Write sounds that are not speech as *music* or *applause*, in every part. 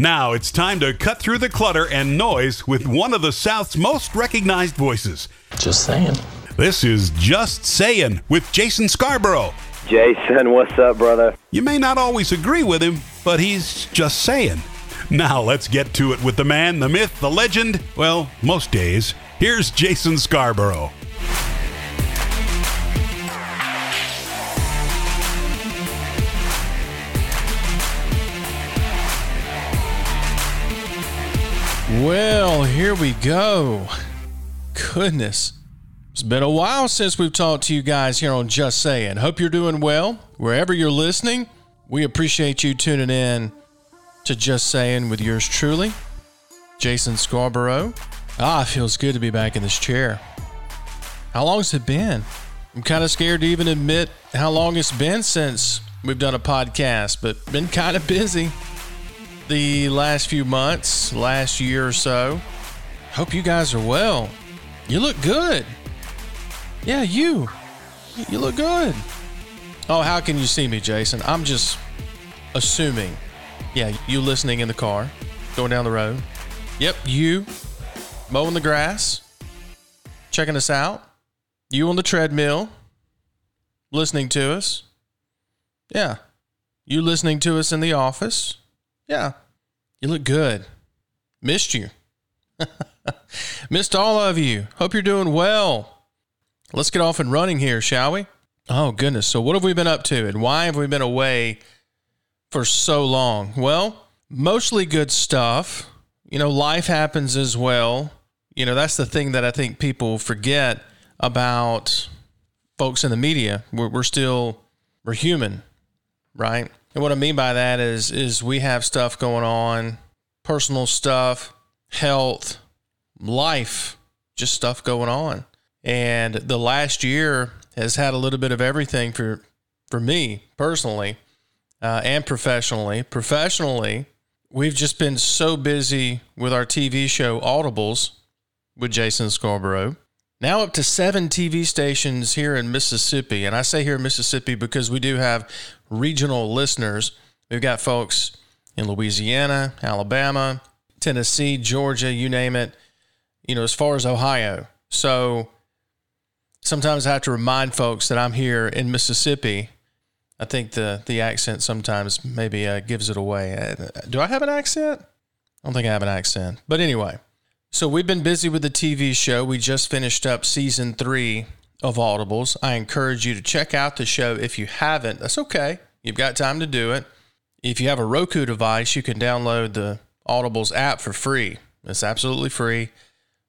Now it's time to cut through the clutter and noise with one of the South's most recognized voices. Just saying. This is Just Saying with Jason Scarborough. Jason, what's up, brother? You may not always agree with him, but he's just saying. Now let's get to it with the man, the myth, the legend. Well, most days. Here's Jason Scarborough. Well, here we go. Goodness. It's been a while since we've talked to you guys here on Just Saying. Hope you're doing well wherever you're listening. We appreciate you tuning in to Just Saying with yours truly, Jason Scarborough. Ah, it feels good to be back in this chair. How long has it been? I'm kind of scared to even admit how long it's been since we've done a podcast, but been kind of busy the last few months, last year or so. Hope you guys are well. You look good. Yeah, you. You look good. Oh, how can you see me, Jason? I'm just assuming. Yeah, you listening in the car, going down the road. Yep, you mowing the grass, checking us out. You on the treadmill, listening to us. Yeah. You listening to us in the office. Yeah. You look good. Missed you. *laughs* Missed all of you. Hope you're doing well. Let's get off and running here, shall we? Oh, goodness. So, what have we been up to and why have we been away for so long? Well, mostly good stuff. You know, life happens as well. You know, that's the thing that I think people forget about folks in the media. We're, we're still, we're human, right? And what I mean by that is is we have stuff going on, personal stuff, health, life, just stuff going on. And the last year has had a little bit of everything for for me personally uh, and professionally. Professionally, we've just been so busy with our TV show Audibles with Jason Scarborough. Now up to seven TV stations here in Mississippi. And I say here in Mississippi because we do have regional listeners. We've got folks in Louisiana, Alabama, Tennessee, Georgia, you name it, you know, as far as Ohio. So sometimes I have to remind folks that I'm here in Mississippi. I think the, the accent sometimes maybe uh, gives it away. Uh, do I have an accent? I don't think I have an accent. But anyway, so we've been busy with the TV show. We just finished up season three of Audibles. I encourage you to check out the show if you haven't. That's okay. You've got time to do it. If you have a Roku device, you can download the Audibles app for free. It's absolutely free.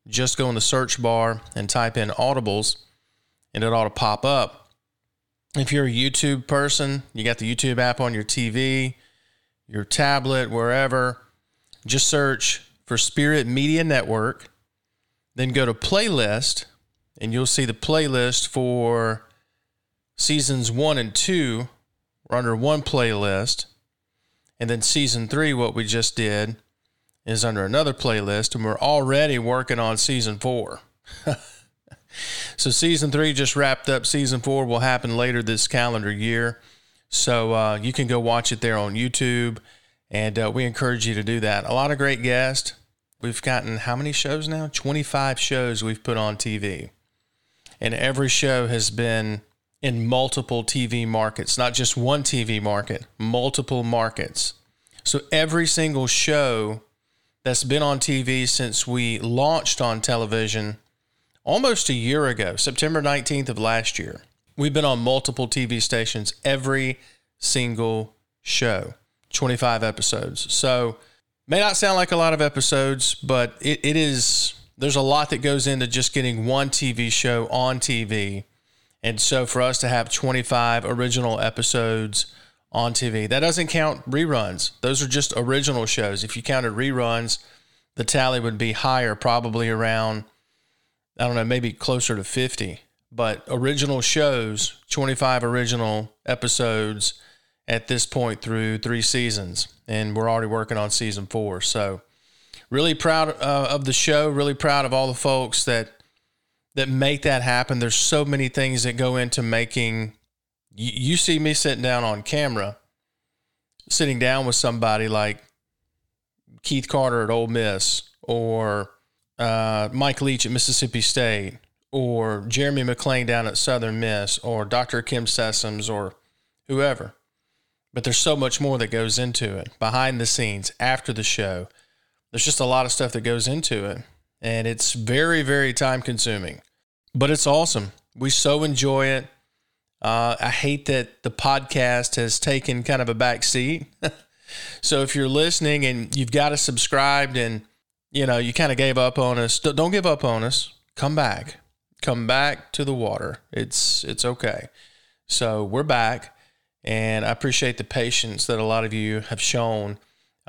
Just go in the search bar and type in Audibles, and it ought to pop up. If you're a YouTube person, you got the YouTube app on your TV, your tablet, wherever, just search for Spirit Media Network. Then go to playlist, and you'll see the playlist for seasons one and two are under one playlist. And then season three, what we just did, is under another playlist, and we're already working on season four. *laughs* so season three just wrapped up. Season four will happen later this calendar year. So uh, you can go watch it there on YouTube, and uh, we encourage you to do that. A lot of great guests. We've gotten how many shows now? 25 shows we've put on TV. And every show has been in multiple TV markets, not just one TV market, multiple markets. So every single show that's been on TV since we launched on television almost a year ago, September 19th of last year, we've been on multiple TV stations every single show, 25 episodes. So May not sound like a lot of episodes, but it, it is. There's a lot that goes into just getting one TV show on TV. And so for us to have 25 original episodes on TV, that doesn't count reruns. Those are just original shows. If you counted reruns, the tally would be higher, probably around, I don't know, maybe closer to 50. But original shows, 25 original episodes at this point through three seasons, and we're already working on season four. So, really proud uh, of the show. Really proud of all the folks that that make that happen. There's so many things that go into making. You, you see me sitting down on camera, sitting down with somebody like Keith Carter at Ole Miss or uh, Mike Leach at Mississippi State or Jeremy McClain down at Southern Miss or Dr. Kim Sessoms or whoever. But there's so much more that goes into it behind the scenes, after the show. There's just a lot of stuff that goes into it. And it's very, very time consuming, but it's awesome. We so enjoy it. Uh, I hate that the podcast has taken kind of a back seat. *laughs* so if you're listening and you've got us subscribed and you know you kind of gave up on us, don't give up on us. Come back, come back to the water. It's it's okay. So we're back, and I appreciate the patience that a lot of you have shown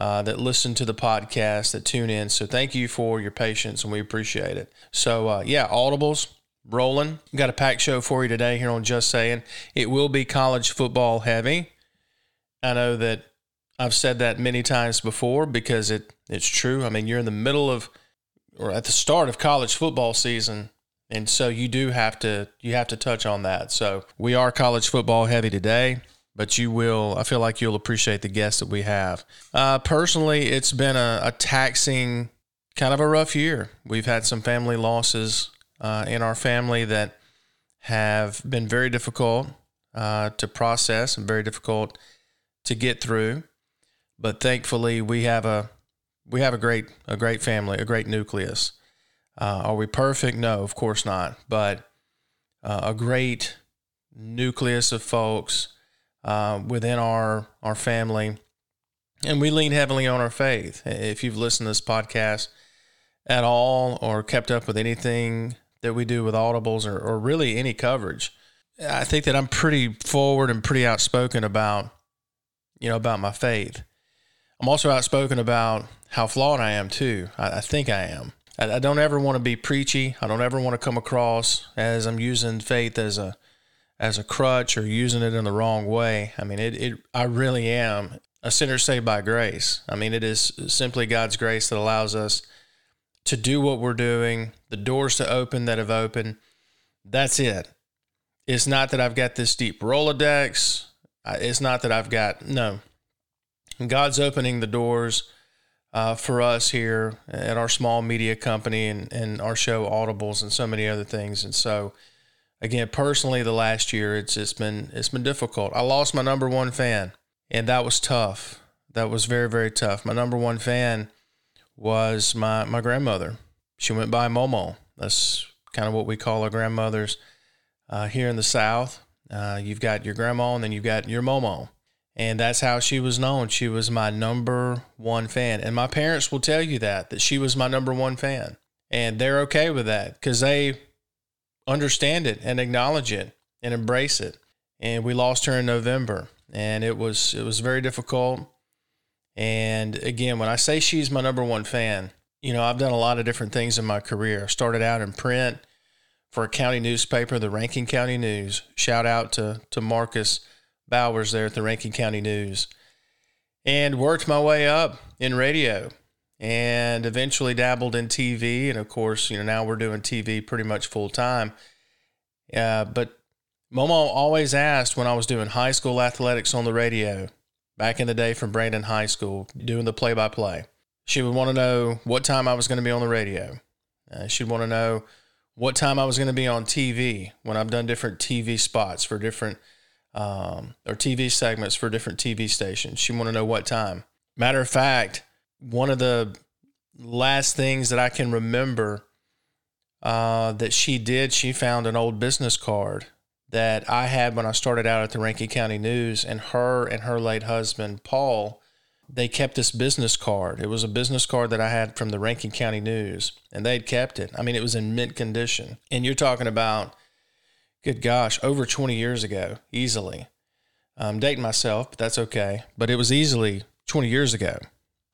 uh, that listen to the podcast, that tune in. So thank you for your patience, and we appreciate it. So uh, yeah, audibles rolling. Got a packed show for you today here on Just Saying. It will be college football heavy. I know that I've said that many times before because it it's true. I mean, you're in the middle of or at the start of college football season, and so you do have to you have to touch on that. So we are college football heavy today but you will i feel like you'll appreciate the guests that we have. Uh, personally it's been a, a, taxing kind of a rough year. We've had some family losses uh, in our family that have been very difficult uh, to process and very difficult to get through. But thankfully we have a we have a great a great family a great nucleus. Uh, are we perfect? No of course not. But uh, a great nucleus of folks uh, within our our family, and we lean heavily on our faith. If you've listened to this podcast at all, or kept up with anything that we do with audibles, or, or really any coverage, I think that I'm pretty forward and pretty outspoken about you know about my faith. I'm also outspoken about how flawed I am too. I, I think I am. I, I don't ever want to be preachy. I don't ever want to come across as I'm using faith as a as a crutch or using it in the wrong way. I mean, it, it I really am a sinner saved by grace. I mean, it is simply God's grace that allows us to do what we're doing, the doors to open that have opened. That's it. It's not that I've got this deep Rolodex. It's not that I've got, no. God's opening the doors uh, for us here at our small media company and, and our show Audibles and so many other things. And so, again, personally, the last year it's it's been it's been difficult. I lost my number one fan, and that was tough. That was very very tough. My number one fan was my my grandmother. She went by Momo. That's kind of what we call our grandmothers uh, here in the South. Uh, you've got your grandma, and then you've got your Momo. And that's how she was known. She was my number one fan. And my parents will tell you that, that she was my number one fan. And they're okay with that because they understand it and acknowledge it and embrace it. And we lost her in November, and it was it was very difficult. And again, when I say she's my number one fan, you know, I've done a lot of different things in my career. I started out in print for a county newspaper, the Rankin County News. Shout out to to Marcus Bowers there at the Rankin County News. And worked my way up in radio and eventually dabbled in TV. And of course, you know, now we're doing TV pretty much full time. Uh, but Momo always asked when I was doing high school athletics on the radio back in the day from Brandon High School, doing the play by play. She would want to know what time I was going to be on the radio. Uh, she'd want to know what time I was going to be on TV when I've done different TV spots for different um, or TV segments for different TV stations. She want to know what time. Matter of fact, one of the last things that I can remember uh, that she did, she found an old business card that I had when I started out at the Rankin County News, and her and her late husband, Paul, they kept this business card. It was a business card that I had from the Rankin County News, and they'd kept it. I mean, it was in mint condition. And you're talking about, good gosh, over 20 years ago, easily. I'm dating myself, but that's okay. But it was easily 20 years ago.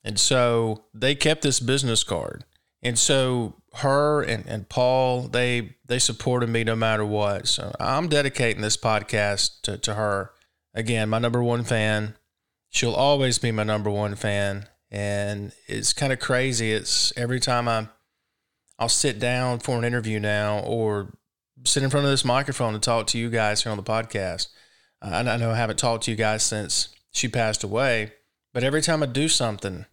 And so they kept this business card. And so her and, and Paul, they they supported me no matter what. So I'm dedicating this podcast to, to her. Again, my number one fan. She'll always be my number one fan. And it's kind of crazy. It's every time I I'll sit down for an interview now or sit in front of this microphone to talk to you guys here on the podcast. I know I haven't talked to you guys since she passed away, but every time I do something,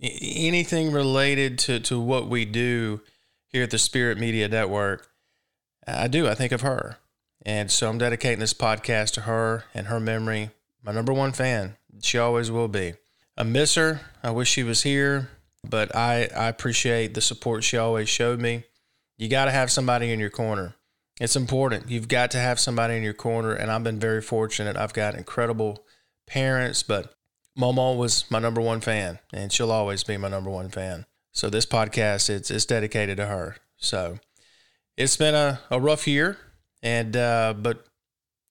anything related to, to what we do here at the Spirit Media Network, I do. I think of her. And so I'm dedicating this podcast to her and her memory. My number one fan. She always will be. I miss her. I wish she was here, but I, I appreciate the support she always showed me. You got to have somebody in your corner. It's important. You've got to have somebody in your corner. And I've been very fortunate. I've got incredible parents, but Momo was my number one fan, and she'll always be my number one fan. So this podcast, it's it's dedicated to her. So it's been a, a rough year, and uh, but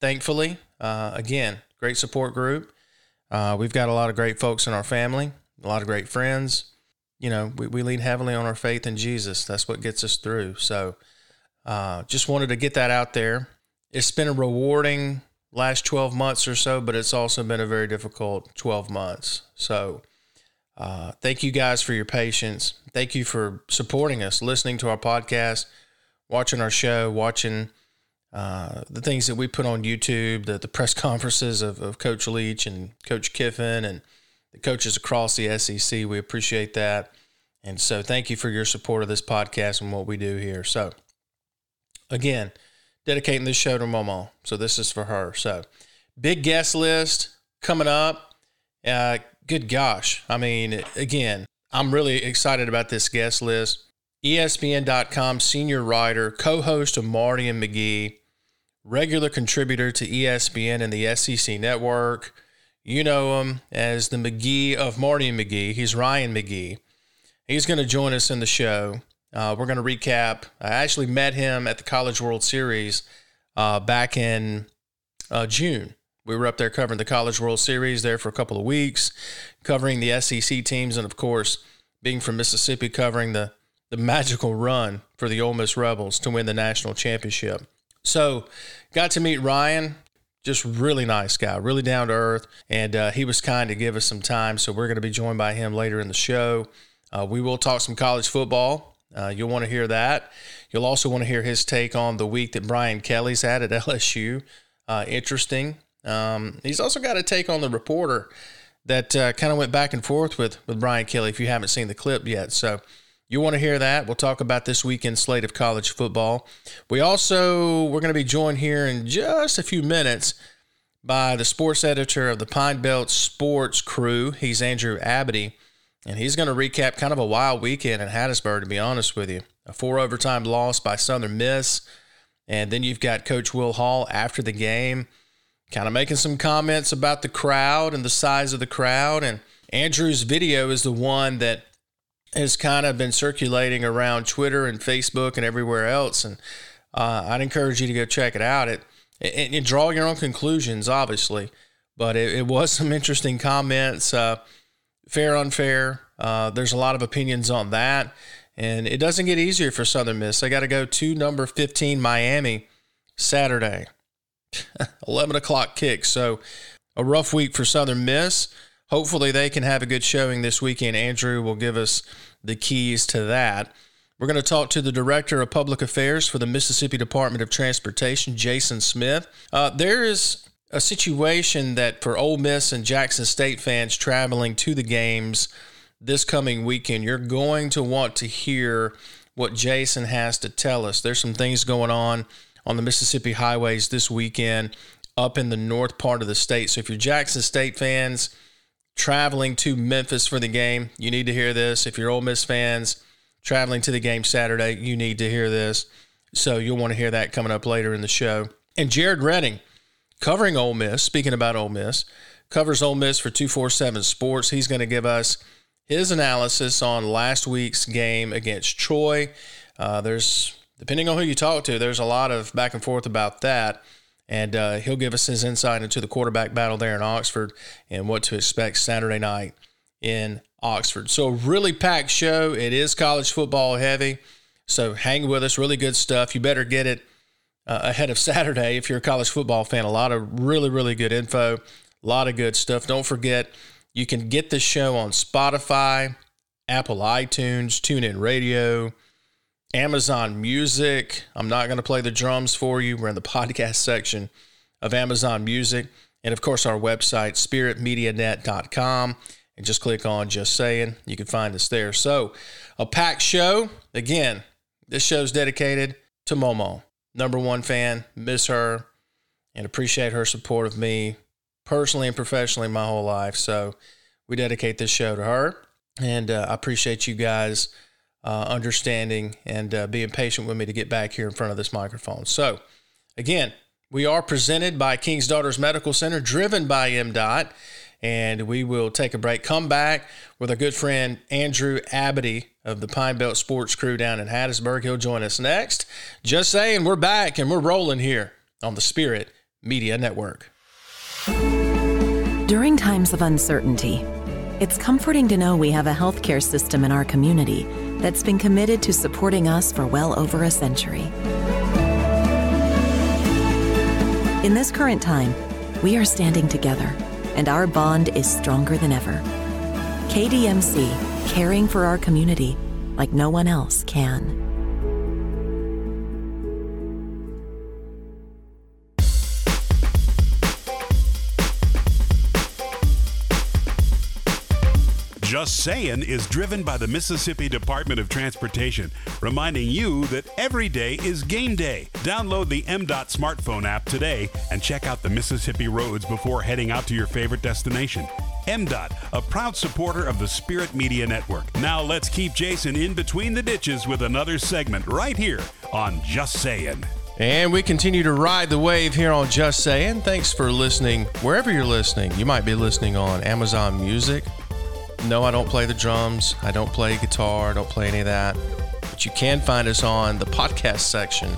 thankfully, uh, again, great support group. Uh, we've got a lot of great folks in our family, a lot of great friends. You know, we, we lean heavily on our faith in Jesus. That's what gets us through. So uh, just wanted to get that out there. It's been a rewarding last 12 months or so, but it's also been a very difficult 12 months. So, uh, thank you guys for your patience. Thank you for supporting us, listening to our podcast, watching our show, watching uh, the things that we put on YouTube, the, the press *laughs* conferences of, of Coach Leach and Coach Kiffin and the coaches across the SEC. We appreciate that. And so, thank you for your support of this podcast and what we do here. So, again, dedicating this show to Momo. So this is for her. So big guest list coming up. Uh, good gosh. I mean, again, I'm really excited about this guest list. ESPN.com senior writer, co host of Marty and McGee, regular contributor to ESPN and the SEC network. You know him as the McGee of Marty and McGee. He's Ryan McGee. He's going to join us in the show. Uh, we're going to recap. I actually met him at the College World Series uh, back in uh, June. We were up there covering the College World Series there for a couple of weeks, covering the SEC teams, and of course, being from Mississippi, covering the the magical run for the Ole Miss Rebels to win the national championship. So, got to meet Ryan. Just really nice guy, really down to earth, and uh, he was kind to give us some time. So we're going to be joined by him later in the show. Uh, we will talk some college football. Uh, you'll want to hear that. You'll also want to hear his take on the week that Brian Kelly's had at *laughs* LSU. Uh, interesting. Um, he's also got a take on the reporter that uh, kind of went back and forth with with Brian Kelly. If you haven't seen the clip yet, so you want to hear that. We'll talk about this weekend slate of college football. We also we're going to be joined here in just a few minutes by the sports editor of the Pine Belt Sports Crew. He's Andrew Abity. And he's going to recap kind of a wild weekend in Hattiesburg, to be honest with you. A four overtime loss by Southern Miss. And then you've got Coach Will Hall after the game, kind of making some comments about the crowd and the size of the crowd. And Andrew's video is the one that has kind of been circulating around Twitter and Facebook and everywhere else. And uh, I'd encourage you to go check it out. It, and, and draw your own conclusions, obviously. But it, it was *laughs* some interesting comments. Uh, fair, unfair. Uh, there's a lot of opinions on that. And it doesn't get easier for Southern Miss. They got to go to number 15 Miami Saturday, *laughs* 11 o'clock kick. So a rough week for Southern Miss. Hopefully they can have a good showing this weekend. Andrew will give us the keys to that. We're going to talk to the Director of Public Affairs for the Mississippi Department of Transportation, Jason Smith. Uh, there is a situation that for Ole Miss and Jackson State fans traveling to the games this coming weekend, you're going to want to hear what Jason has to tell us. There's some things going on on the Mississippi highways this weekend up in the north part of the state. So if you're Jackson State fans traveling to Memphis for the game, you need to hear this. If you're Ole Miss fans traveling to the game Saturday, you need to hear this. So you'll want to hear that coming up later in the show. And Jared Redding covering Ole Miss. Speaking about Ole Miss, covers Ole Miss for 247 Sports. He's going to give us his analysis on last week's game against Troy. Uh, there's, depending on who you talk to, there's a lot of back and forth about that. And uh, he'll give us his insight into the quarterback battle there in Oxford and what to expect Saturday night in Oxford. So, really packed show. It is college football heavy. So, hang with us. Really good stuff. You better get it uh, ahead of Saturday if you're a college football fan. A lot of really, really good info, a lot of good stuff. Don't forget, you can get this show on Spotify, Apple iTunes, TuneIn Radio, Amazon Music. I'm not going to play the drums for you. We're in the *laughs* podcast section of Amazon Music. And of course, our website, spiritmedianet.com. and just click on Just Saying. You can find us there. So, a packed show. Again, this show's dedicated to Momo, number one fan. Miss her and appreciate her support of me personally and professionally my whole life. So, we dedicate this show to her. And uh, I appreciate you guys uh, understanding and uh, being patient with me to get back here in front of this microphone. So, again, we are presented by King's Daughters Medical Center, driven by MDOT and we will take a break. Come back with our good friend Andrew Abity of the Pine Belt Sports Crew down in Hattiesburg. He'll join us next. Just saying, we're back and we're rolling here on the Spirit Media Network. During times of uncertainty, it's comforting to know we have a healthcare system in our community that's been committed to supporting us for well over a century. In this current time, we are standing together and our bond is stronger than ever. KDMC, caring for our community like no one else can. Just Saying is driven by the Mississippi Department of Transportation, reminding you that every day is game day. Download the MDOT smartphone app today and check out the Mississippi roads before heading out to your favorite destination. MDOT, a proud supporter of the Spirit Media Network. Now let's keep Jason in between the ditches with another segment right here on Just Saying. And we continue to ride the wave here on Just Saying. Thanks for listening wherever you're listening. You might be listening on Amazon Music, no, I don't play the drums. I don't play guitar. I don't play any of that. But you can find us on the podcast section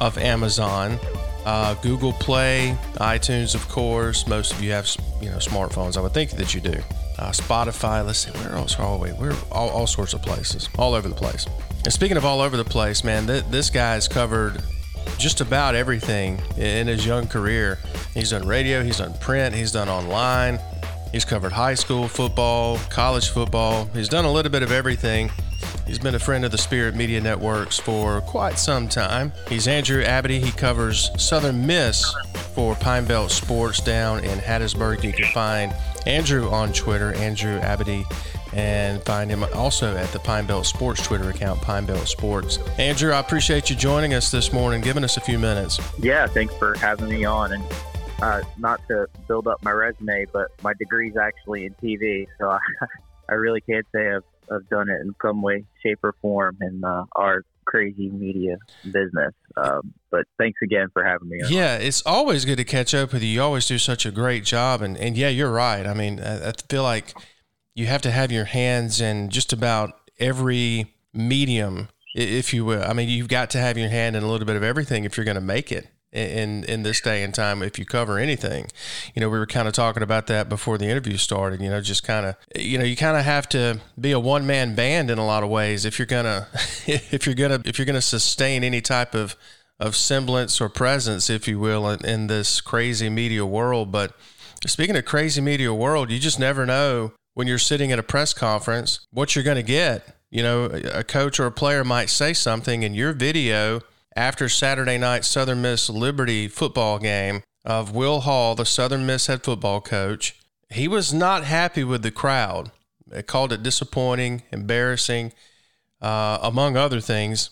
of Amazon, uh, Google Play, iTunes, of course. Most of you have you know smartphones. I would think that you do. Uh, Spotify. Let's see, where else are we? We're all, all sorts of places, all over the place. And speaking of all over the place, man, th- this guy's covered just about everything in his young career. He's done radio, he's done print, he's done online. He's covered high school football, college football. He's done a little bit of everything. He's been a friend of the Spirit Media Networks for quite some time. He's Andrew Abity. He covers Southern Miss for Pine Belt Sports down in Hattiesburg. You can find Andrew on Twitter, Andrew Abity, and find him also at the Pine Belt Sports Twitter account, Pine Belt Sports. Andrew, I appreciate you joining us this morning, giving us a few minutes. Yeah, thanks for having me on. And uh, not to build up my resume, but my degree is actually in TV, so *laughs* I, I really can't say I've, I've done it in some way, shape, or form in uh, our crazy media business. Um, but thanks again for having me. On. Yeah, it's always good to catch up with you. You always do such a great job, and and yeah, you're right. I mean, I, I feel like you have to have your hands in just about every medium, if you will. I mean, you've got to have your hand in a little bit of everything if you're going to make it in in this day and time if you cover anything you know we were kind of talking about that before the interview started you know just kind of you know you kind of have to be a one man band in a lot of ways if you're gonna *laughs* if you're gonna if you're gonna sustain any type of of semblance or presence if you will in, in this crazy media world. But speaking of crazy media world you just never know when you're sitting at a press conference what you're going to get. You know a coach or a player might say something and your video after Saturday night Southern Miss Liberty football game of Will Hall, the Southern Miss head football coach. He was not happy with the crowd. They called it disappointing, embarrassing, uh, among other things.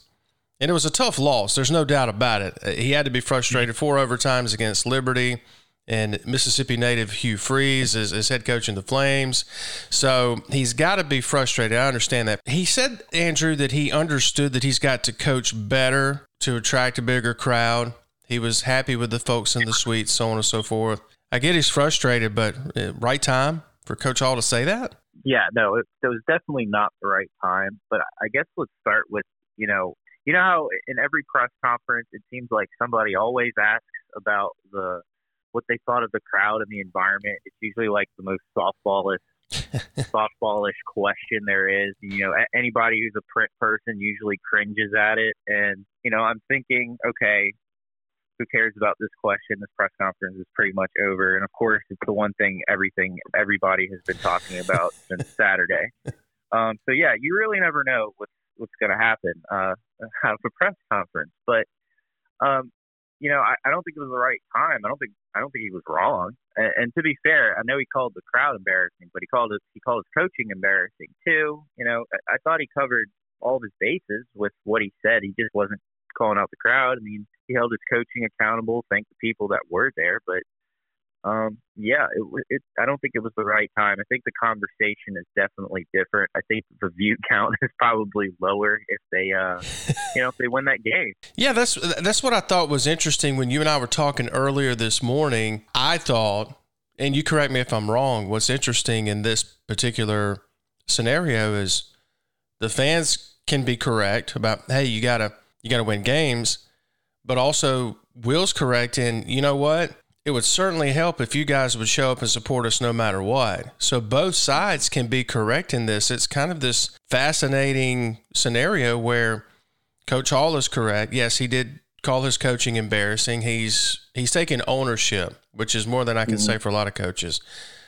And it was a tough loss. There's no doubt about it. He had to be frustrated. Four overtimes against Liberty and Mississippi native Hugh Freeze is, is head coach in the Flames. So he's got to be frustrated. I understand that. He said, Andrew, that he understood that he's got to coach better to attract a bigger crowd. He was happy with the folks in the suites, so on and so forth. I get he's frustrated, but uh, right time for Coach Hall to say that? Yeah, no, it, it was definitely not the right time. But I guess let's start with, you know, you know how in every press conference it seems like somebody always asks about the what they thought of the crowd and the environment. It's usually like the most softballish *laughs* softballish question there is. You know, anybody who's a print person usually cringes at it, and you know, I'm thinking, okay, who cares about this question? This press conference is pretty much over, and of course, it's the one thing everything everybody has been talking about *laughs* since Saturday. Um, so yeah, you really never know what's what's going to happen uh, *laughs* out of a press conference, but um, you know, I, I don't think it was the right time. I don't think I don't think he was wrong. And, and to be fair, I know he called the crowd embarrassing, but he called his he called his coaching embarrassing too. You know, I, I thought he covered all of his bases with what he said. He just wasn't calling out the crowd. I mean, he held his coaching accountable, thanked the people that were there, but um, yeah, it, it, I don't think it was the right time. I think the conversation is definitely different. I think the view *laughs* count is probably lower if they, uh, you know, if they win that game. *laughs* Yeah, that's that's what I thought was interesting when you and I were talking earlier this morning. I thought, and you correct me if I'm wrong. What's interesting in this particular scenario is the fans can be correct about, hey, you gotta you gotta win games, but also Will's correct in, you know what? It would certainly help if you guys would show up and support us no matter what. So both sides can be correct in this. It's kind of this fascinating scenario where Coach Hall is correct. Yes, he did call his coaching embarrassing. He's he's taking ownership, which is more than I can mm-hmm. say for a lot of coaches.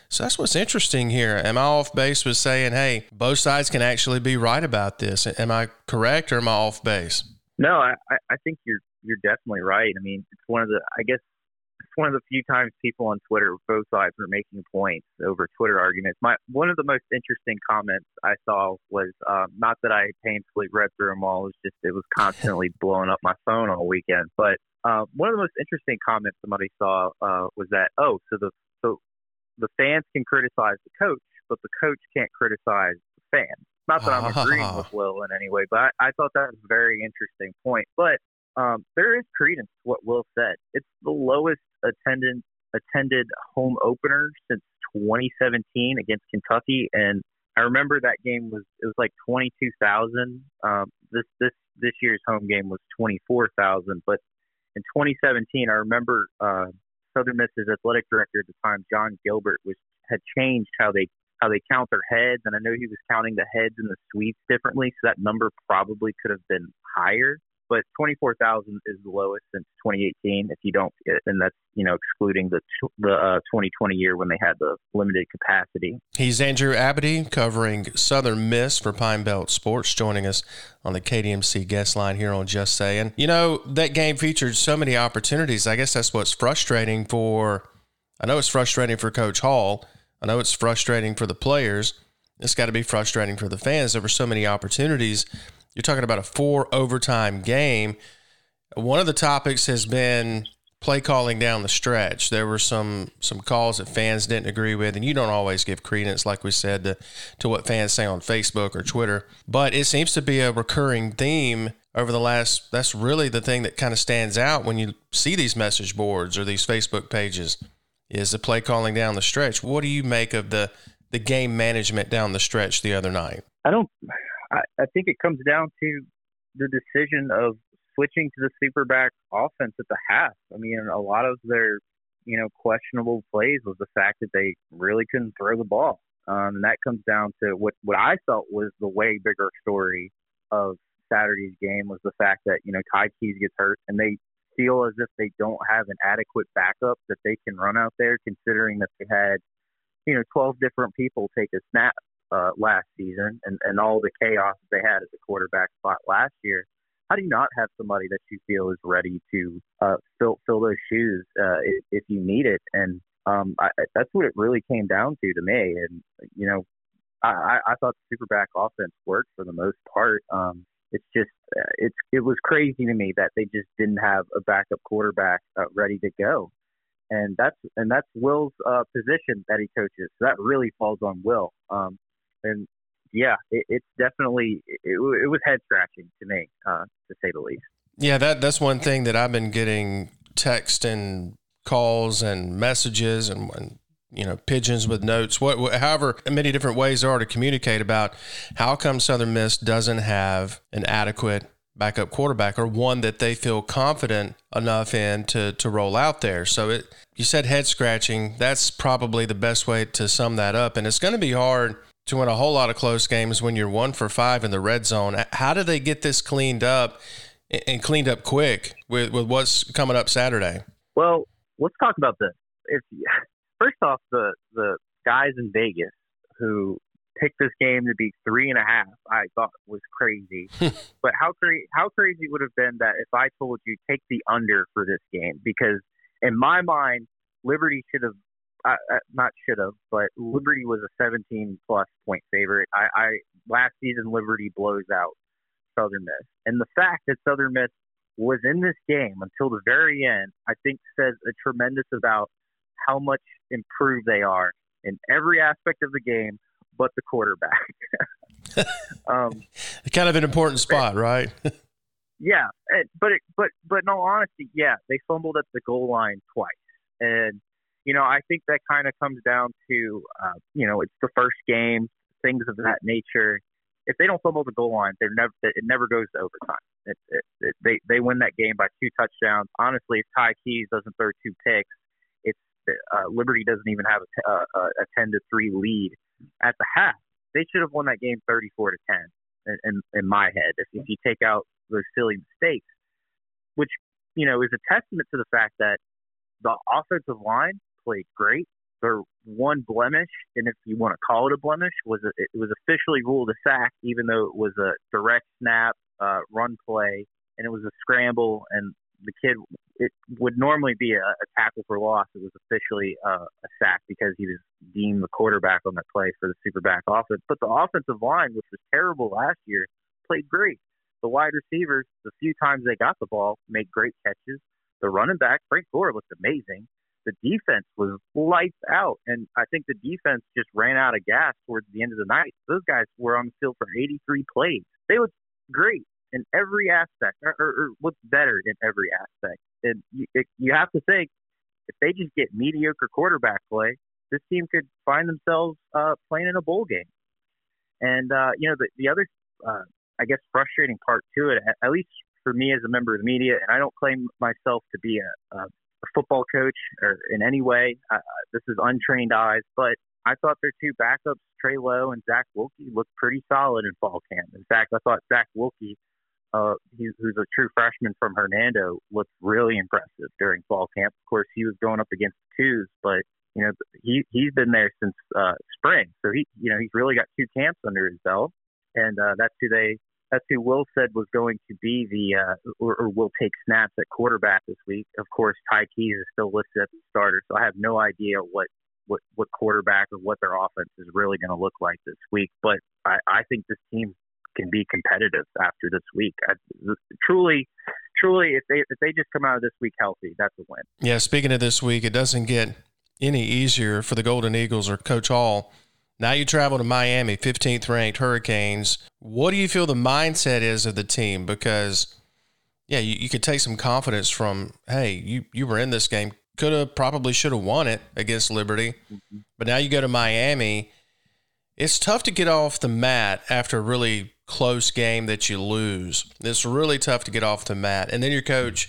So that's what's interesting here. Am I off base with saying, hey, both sides can actually be right about this? Am I correct or am I off base? No, I, I think you're you're definitely right. I mean, it's one of the I guess one of the few times people on Twitter, both sides, were making points over Twitter arguments. My one of the most interesting comments I saw was um, not that I painfully read through them all. It was just it was constantly *laughs* blowing up my phone all weekend. But uh, one of the most interesting comments somebody saw uh, was that oh, so the so the fans can criticize the coach, but the coach can't criticize the fans. Not that I'm agreeing with *laughs* Will in any way, but I, I thought that was a very interesting point. But um, there is credence to what Will said. It's the lowest attended attended home opener since 2017 against Kentucky, and I remember that game was it was like 22,000. Um, this this this year's home game was 24,000, but in 2017, I remember uh, Southern Miss's athletic director at the time, Jon Gilbert, was had changed how they how they count their heads, and I know he was counting the heads and the suites differently, so that number probably could have been higher but 24,000 is the lowest since 2018 if you don't and that's you know excluding the the uh, 2020 year when they had the limited capacity. He's Andrew Abity covering Southern Miss for Pine Belt Sports joining us on the KDMC guest line here on Just Saying. You know, that game featured so many opportunities. I guess that's what's frustrating for I know it's frustrating for coach Hall. I know it's frustrating for the players. It's got to be frustrating for the fans. There were so many opportunities you're talking about a four overtime game. One of the topics has been play calling down the stretch. There were some some calls that fans didn't agree with, and you don't always give credence, like we said, to, to what fans say on Facebook or Twitter. But it seems to be a recurring theme over the last. That's really the thing that kind of stands out when you see these message boards or these Facebook pages. Is the play calling down the stretch? What do you make of the the game management down the stretch the other night? I don't. I, I think it comes down to the decision of switching to the super back offense at the half. I mean, a lot of their, you know, questionable plays was the fact that they really couldn't throw the ball. Um, and that comes down to what, what I felt was the way bigger story of Saturday's game was the fact that, you know, Ty Keyes gets hurt and they feel as if they don't have an adequate backup that they can run out there, considering that they had, you know, 12 different people take a snap uh, last season and, and all the chaos they had at the quarterback spot last year, how do you not have somebody that you feel is ready to uh, fill fill those shoes uh, if, if you need it? And um, I, that's what it really came down to to me. And you know, I, I thought the superback offense worked for the most part. Um, it's just uh, it's it was crazy to me that they just didn't have a backup quarterback uh, ready to go and that's and that's Will's uh, position that he coaches. So that really falls on Will. Um, and yeah, it, it's definitely it, it was head scratching to me, uh, to say the least. Yeah, that that's one thing that I've been getting text and calls and messages and, and you know pigeons with notes what, however many different ways there are to communicate about how come southern miss doesn't have an adequate backup quarterback or one that they feel confident enough in to to roll out there so it you said head scratching that's probably the best way to sum that up and it's going to be hard to win a whole lot of close games when you're one for five in the red zone. How do they get this cleaned up and cleaned up quick with, with what's coming up Saturday? Well, let's talk about this. If *laughs* first off, the the guys in Vegas who picked this game to be three and a half, I thought was crazy. *laughs* but how crazy how crazy would have been that if I told you take the under for this game because in my mind, Liberty should have uh, not should have, but Liberty was a 17 plus point favorite. I, I last season Liberty blows out Southern Miss, and the fact that Southern Miss was in this game until the very end, I think says a tremendous about how much improved they are in every aspect of the game, but the quarterback. *laughs* um, *laughs* kind of an important spot, right? *laughs* yeah, but it, but but in all honesty, yeah, they fumbled at the goal line twice, and you know I think that kind of comes down to uh, you know it's the first game, things of that nature. If they don't fumble the goal line, they're never it never goes to overtime. It, it, it, they they win that game by two touchdowns. Honestly, if Ty Keyes doesn't throw two picks, it's uh, Liberty doesn't even have a, a, a ten to three lead at the half. They should have won that game thirty four to ten. In, in, in my head, if, if you take out those silly mistakes, which you know is a testament to the fact that the offensive line played great. Their one blemish, and if you want to call it a blemish, was a, it was officially ruled a sack, even though it was a direct snap uh, run play, and it was a scramble, and the kid it would normally be a, a tackle for loss. It was officially uh, a sack because he was deemed the quarterback on that play for the super back offense. But the offensive line, which was terrible last year, played great. The wide receivers, the few times they got the ball, made great catches. The running back, Frank Gore, looked amazing. The defense was lights out, and I think the defense just ran out of gas towards the end of the night. Those guys were on the field for 83 plays. They looked great in every aspect, or, or, or what's better in every aspect. And you, it, you have to think if they just get mediocre quarterback play, this team could find themselves uh, playing in a bowl game. And uh, you know, the, the other, uh, I guess, frustrating part to it, at, at least for me as a member of the media, and I don't claim myself to be a, a, a football coach or in any way. Uh, this is untrained eyes, but I thought their two backups, Trey Lowe and Zach Wilkie, looked pretty solid in fall camp. In fact, I thought Zach Wilkie uh, he, who's a true freshman from Hernando, looked really impressive during fall camp. Of course, he was going up against twos, but you know he he's been there since uh, spring, so he you know he's really got two camps under his belt, and uh, that's who they that's who Will said was going to be the uh, or, or will take snaps at quarterback this week. Of course, Ty Keyes is still listed as the starter, so I have no idea what what what quarterback or what their offense is really going to look like this week. But I, I think this team can be competitive after this week. I, truly, truly, if they if they just come out of this week healthy, that's a win. Yeah. Speaking of this week, it doesn't get any easier for the Golden Eagles or Coach Hall. Now you travel to Miami, 15th ranked Hurricanes. What do you feel the mindset is of the team? Because, yeah, you, you could take some confidence from, hey, you, you were in this game, could have, probably should have won it against Liberty. Mm-hmm. But now you go to Miami. It's tough to get off the mat after a really close game that you lose. It's really tough to get off the mat. And then your coach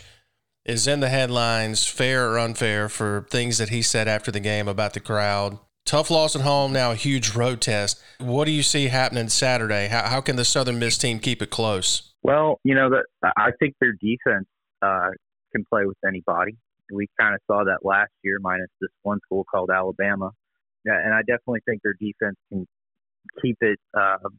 is in the headlines, fair or unfair, for things that he said after the game about the crowd. Tough loss at home, now a huge road test. What do you see happening Saturday? How, how can the Southern Miss team keep it close? Well, you know, I think their defense uh, can play with anybody. We kind of saw that last year, minus this one school called Alabama. Yeah, and I definitely think their defense can keep it uh,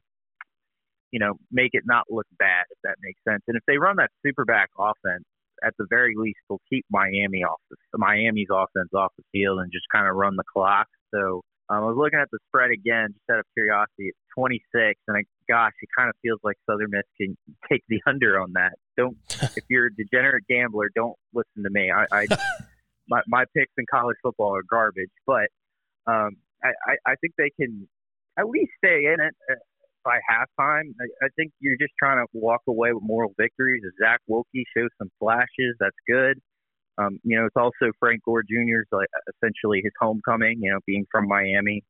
you know, make it not look bad, if that makes sense. And if they run that super back offense, at the very least, they'll keep Miami off the Miami's offense off the field and just kind of run the clock. So um, I was looking at the spread again, just out of curiosity. It's 26, and I, gosh, it kind of feels like Southern Miss can take the under on that. Don't *laughs* if you're a degenerate gambler, don't listen to me. I, I *laughs* my my picks in college football are garbage, but um, I, I I think they can at least stay in it. Uh, by halftime, I, I think you're just trying to walk away with moral victories. As Zach Wilkie shows some flashes, that's good. Um, you know, it's also Frank Gore Jr.'s like essentially his homecoming. You know, being from Miami,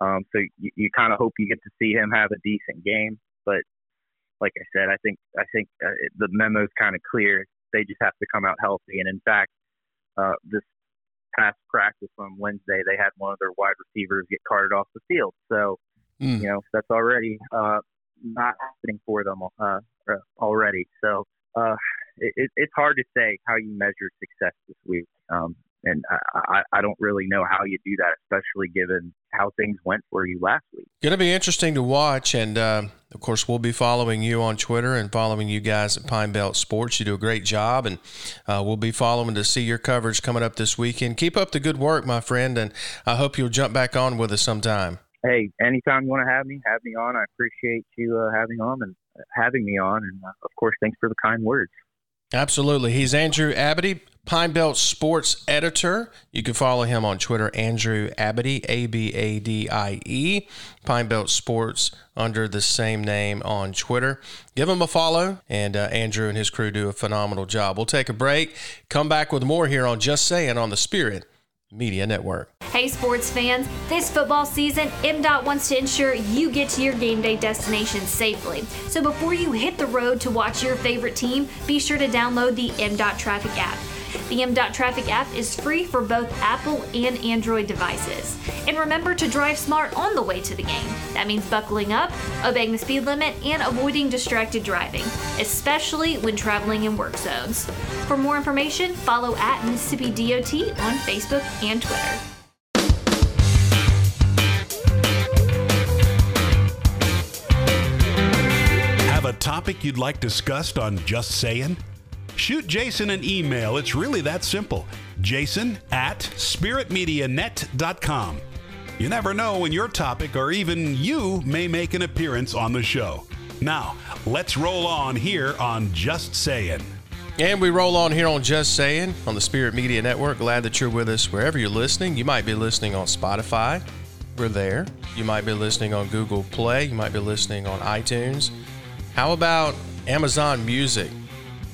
um, so you, you kind of hope you get to see him have a decent game. But like I said, I think I think uh, the memo's kind of clear. They just have to come out healthy. And in fact, uh, this past practice on Wednesday, they had one of their wide receivers get carted off the field. So Mm. You know, that's already uh, not happening for them uh, uh, already. So uh, it, it's hard to say how you measure success this week. Um, and I, I don't really know how you do that, especially given how things went for you last week. Going to be interesting to watch, and uh, of course, we'll be following you on Twitter and following you guys at Pine Belt Sports. You do a great job, and uh, we'll be following to see your coverage coming up this weekend. Keep up the good work, my friend, and I hope you'll jump back on with us sometime. Hey, anytime you want to have me, have me on. I appreciate you uh, having on and having me on, and uh, of course, thanks for the kind words. Absolutely. He's Andrew Abadie, Pine Belt Sports Editor. You can follow him on Twitter, Andrew Abadie, A B A D I E. Pine Belt Sports under the same name on Twitter. Give him a follow, and uh, Andrew and his crew do a phenomenal job. We'll take a break, come back with more here on Just Saying on the Spirit Media Network. Hey, sports fans, this football season, MDOT wants to ensure you get to your game day destination safely. So before you hit the road to watch your favorite team, be sure to download the MDOT Traffic app. The MDOT Traffic app is free for both Apple and Android devices. And remember to drive smart on the way to the game. That means buckling up, obeying the speed limit, and avoiding distracted driving, especially when traveling in work zones. For more information, follow at Mississippi DOT on Facebook and Twitter. Have a topic you'd like discussed on Just Saying? Shoot Jason an email. It's really that simple. Jason at spiritmedianet.com. You never know when your topic or even you may make an appearance on the show. Now, let's roll on here on Just Saying. And we roll on here on Just Saying on the Spirit Media Network. Glad that you're with us wherever you're listening. You might be listening on Spotify. We're there. You might be listening on Google Play. You might be listening on iTunes. How about Amazon Music?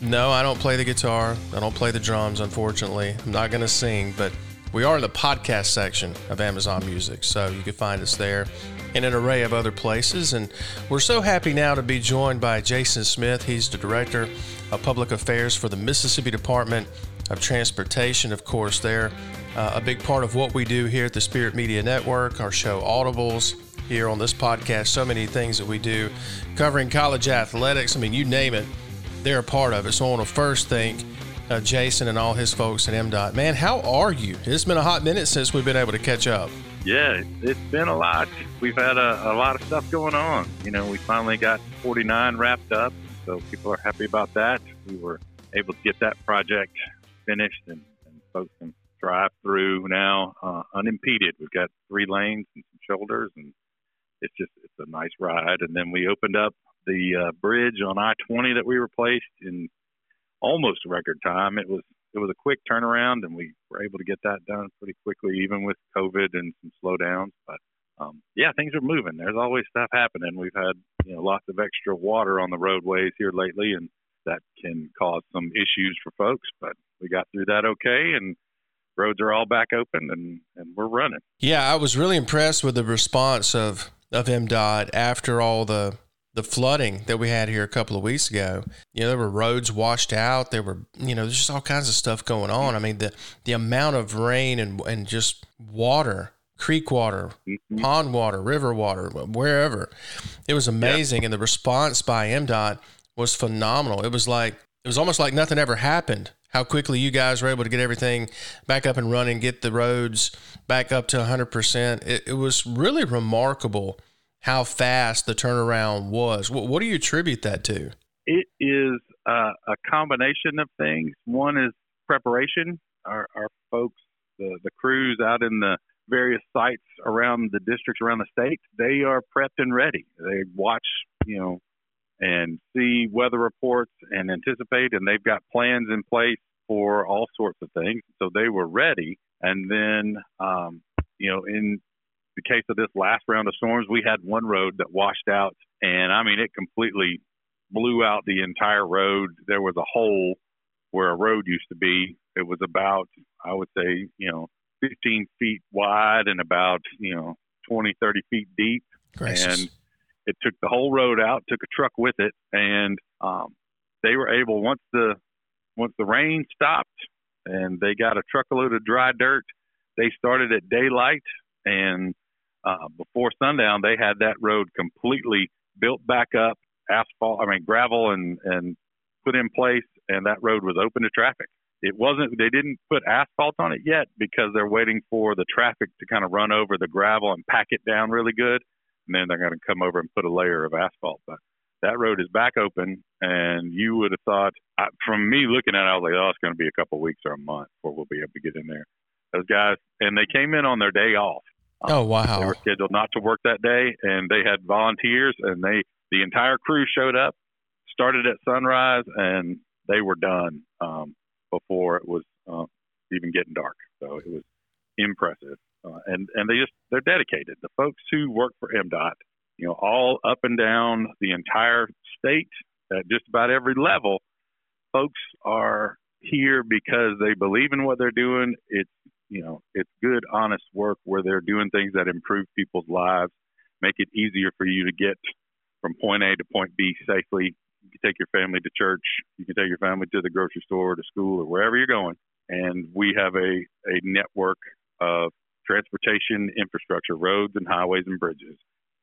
No, I don't play the guitar. I don't play the drums, unfortunately. I'm not going to sing, but we are in the podcast section of Amazon Music, so you can find us there in an array of other places. And we're so happy now to be joined by Jason Smith. He's the Director of Public Affairs for the Mississippi Department of Transportation. Of course, they're uh, a big part of what we do here at the Spirit Media Network, our show Audibles here on this podcast, so many things that we do covering college athletics. I mean, you name it they're a part of it. So I want to first thank uh, Jason and all his folks at MDOT. Man, how are you? It's been a hot minute since we've been able to catch up. Yeah, it's been a lot. We've had a, a lot of stuff going on. You know, we finally got 49 wrapped up, so people are happy about that. We were able to get that project finished, and, and folks can drive through now uh, unimpeded. We've got three lanes and some shoulders, and it's just it's a nice ride. And then we opened up the uh, bridge on I-20 that we replaced in almost record time. It was it was a quick turnaround, and we were able to get that done pretty quickly, even with COVID and some slowdowns. But um, yeah, things are moving. There's always stuff happening. We've had you know lots of extra water on the roadways here lately, and that can cause some issues for folks. But we got through that okay, and roads are all back open, and and we're running. Yeah, I was really impressed with the response of of MDOT after all the the flooding that we had here a couple of weeks ago. You know, there were roads washed out. There were, you know, there's just all kinds of stuff going on. I mean, the the amount of rain and and just water, creek water, mm-hmm. pond water, river water, wherever, it was amazing. And the response by MDOT was phenomenal. It was like it was almost like nothing ever happened. How quickly you guys were able to get everything back up and running, get the roads back up to 100%. It, it was really remarkable how fast the turnaround was. What, what do you attribute that to? It is uh, a combination of things. One is preparation. Our, our folks, the, the crews out in the various sites around the districts around the state, they are prepped and ready. They watch, you know, and see weather reports and anticipate, and they've got plans in place for all sorts of things. So they were ready. And then, um, you know, in the case of this last round of storms, we had one road that washed out, and I mean, it completely blew out the entire road. There was a hole where a road used to be. It was about, I would say, you know, 15 feet wide and about, you know, 20, 30 feet deep. Gracious. And it took the whole road out, took a truck with it, and um, they were able once the once the rain stopped and they got a truckload of dry dirt. They started at daylight and uh, before sundown, they had that road completely built back up, asphalt, I mean gravel, and and put in place, and that road was open to traffic. it wasn't they didn't put asphalt on it yet because they're waiting for the traffic to kind of run over the gravel and pack it down really good and then they're going to come over and put a layer of asphalt. But that road is back open and you would have thought I, from me looking at it i was like oh it's going to be a couple of weeks or a month before we'll be able to get in there. Those guys and they came in on their day off um, oh wow they were scheduled not to work that day and they had volunteers and they the entire crew showed up started at sunrise and they were done um, before it was uh, even getting dark. So it was impressive, uh, and and they just they're dedicated. The folks who work for MDOT, you know, all up and down the entire state at just about every level, folks are here because they believe in what they're doing. It's you know it's good, honest work where they're doing things that improve people's lives, make it easier for you to get from point A to point B safely you can take your family to church. You can take your family to the grocery store, to school, or wherever you're going. And we have a, a network of transportation infrastructure, roads and highways and bridges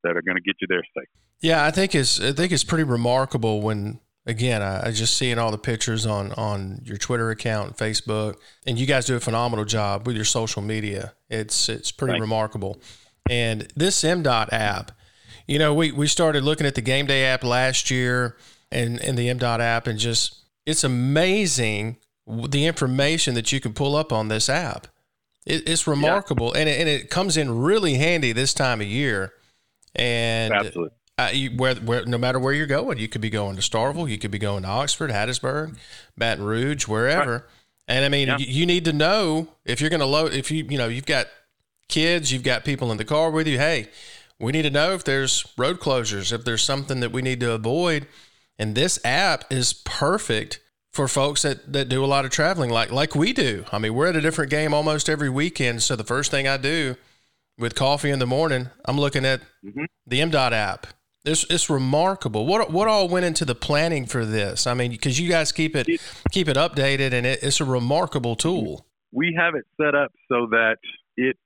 that are going to get you there safe. Yeah, I think it's I think it's pretty remarkable when again I, I just seeing all the pictures on on your Twitter account, and Facebook, and you guys do a phenomenal job with your social media. It's it's pretty remarkable. And this MDOT app, you know, we we started looking at the game day app last year and, and the MDOT app and just it's amazing the information that you can pull up on this app. It, it's remarkable, yeah. and, it, and it comes in really handy this time of year. And absolutely, uh, you, where, where no matter where you're going, you could be going to Starkville, you could be going to Oxford, Hattiesburg, Baton Rouge, wherever. Right. And I mean, yeah. you, you need to know if you're going to load. If you you know you've got kids, you've got people in the car with you. Hey, we need to know if there's road closures, if there's something that we need to avoid and this app is perfect for folks that, that do a lot of traveling like like we do. I mean, we're at a different game almost every weekend. So the first thing I do with coffee in the morning, I'm looking at mm-hmm. the MDOT app. It's, it's remarkable. What what all went into the planning for this? I mean, because you guys keep it keep it updated, and it, it's a remarkable tool. We have it set up so that it,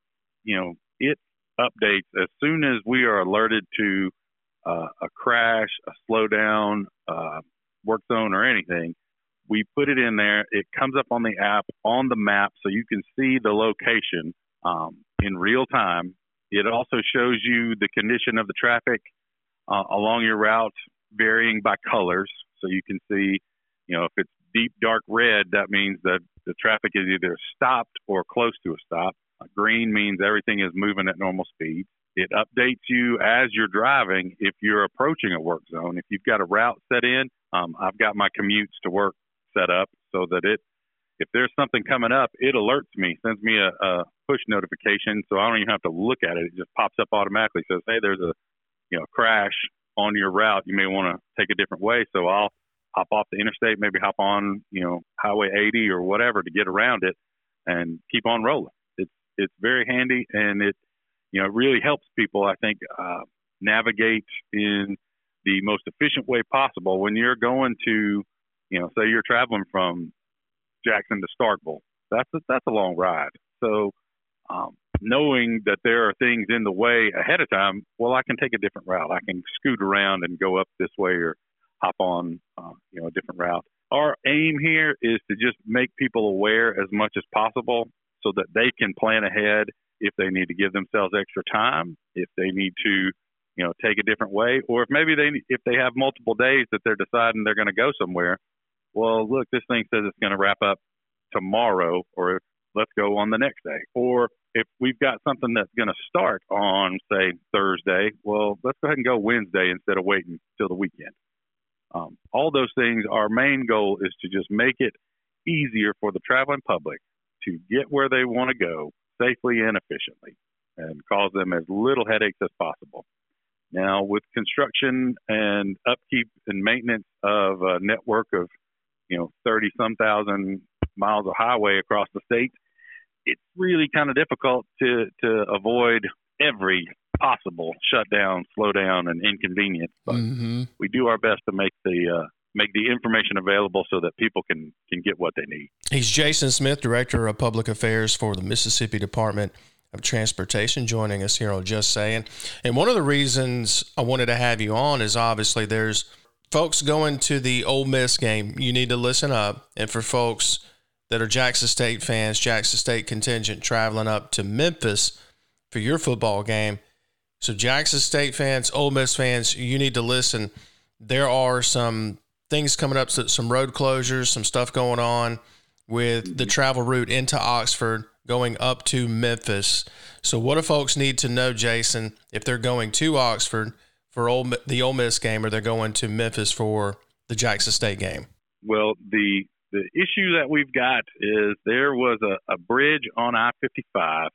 you know, it updates as soon as we are alerted to uh, a crash, a slowdown, uh, work zone, or anything, we put it in there. It comes up on the app, on the map, so you can see the location um, in real time. It also shows you the condition of the traffic uh, along your route, varying by colors, so you can see, you know, if it's deep dark red, that means that the traffic is either stopped or close to a stop. green means everything is moving at normal speed. It updates you as you're driving if you're approaching a work zone. If you've got a route set in, um, I've got my commutes to work set up so that it, if there's something coming up, it alerts me, sends me a, a push notification, so I don't even have to look at it. It just pops up automatically. Says, hey, there's a, you know, crash on your route. You may want to take a different way. So I'll hop off the interstate, maybe hop on, you know, Highway 80 or whatever to get around it, and keep on rolling. It's it's very handy, and it you know, really helps people, I think, uh, navigate in the most efficient way possible. When you're going to, you know, say you're traveling from Jackson to Starkville, that's a, that's a long ride. So, um, knowing that there are things in the way ahead of time, well, I can take a different route. I can scoot around and go up this way or hop on, uh, you know, a different route. Our aim here is to just make people aware as much as possible so that they can plan ahead if they need to give themselves extra time, if they need to, you know, take a different way, or if maybe they if they have multiple days that they're deciding they're going to go somewhere. Well, look, this thing says it's going to wrap up tomorrow, or let's go on the next day. Or if we've got something that's going to start on, say, Thursday, well, let's go ahead and go Wednesday instead of waiting till the weekend. Um, all those things, our main goal is to just make it easier for the traveling public to get where they want to go safely and efficiently and cause them as little headaches as possible. Now, with construction and upkeep and maintenance of a network of, you know, 30 some thousand miles of highway across the state, it's really kind of difficult to, to avoid every possible shutdown, slowdown, and inconvenience. But mm-hmm. we do our best to make the uh, make the information available so that people can can get what they need. He's Jason Smith, Director of Public Affairs for the Mississippi Department of Transportation, joining us here on Just Saying. And one of the reasons I wanted to have you on is obviously there's folks going to the Ole Miss game. You need to listen up, and for folks that are Jackson State fans, Jackson State contingent traveling up to Memphis for your football game. So, Jackson State fans, Ole Miss fans, you need to listen. There are some things coming up, some road closures, some stuff going on with the travel route into Oxford going up to Memphis. So, what do folks need to know, Jason, if they're going to Oxford for Ole, the Ole Miss game or they're going to Memphis for the Jackson State game? Well, the the issue that we've got is there was a, a bridge on I 55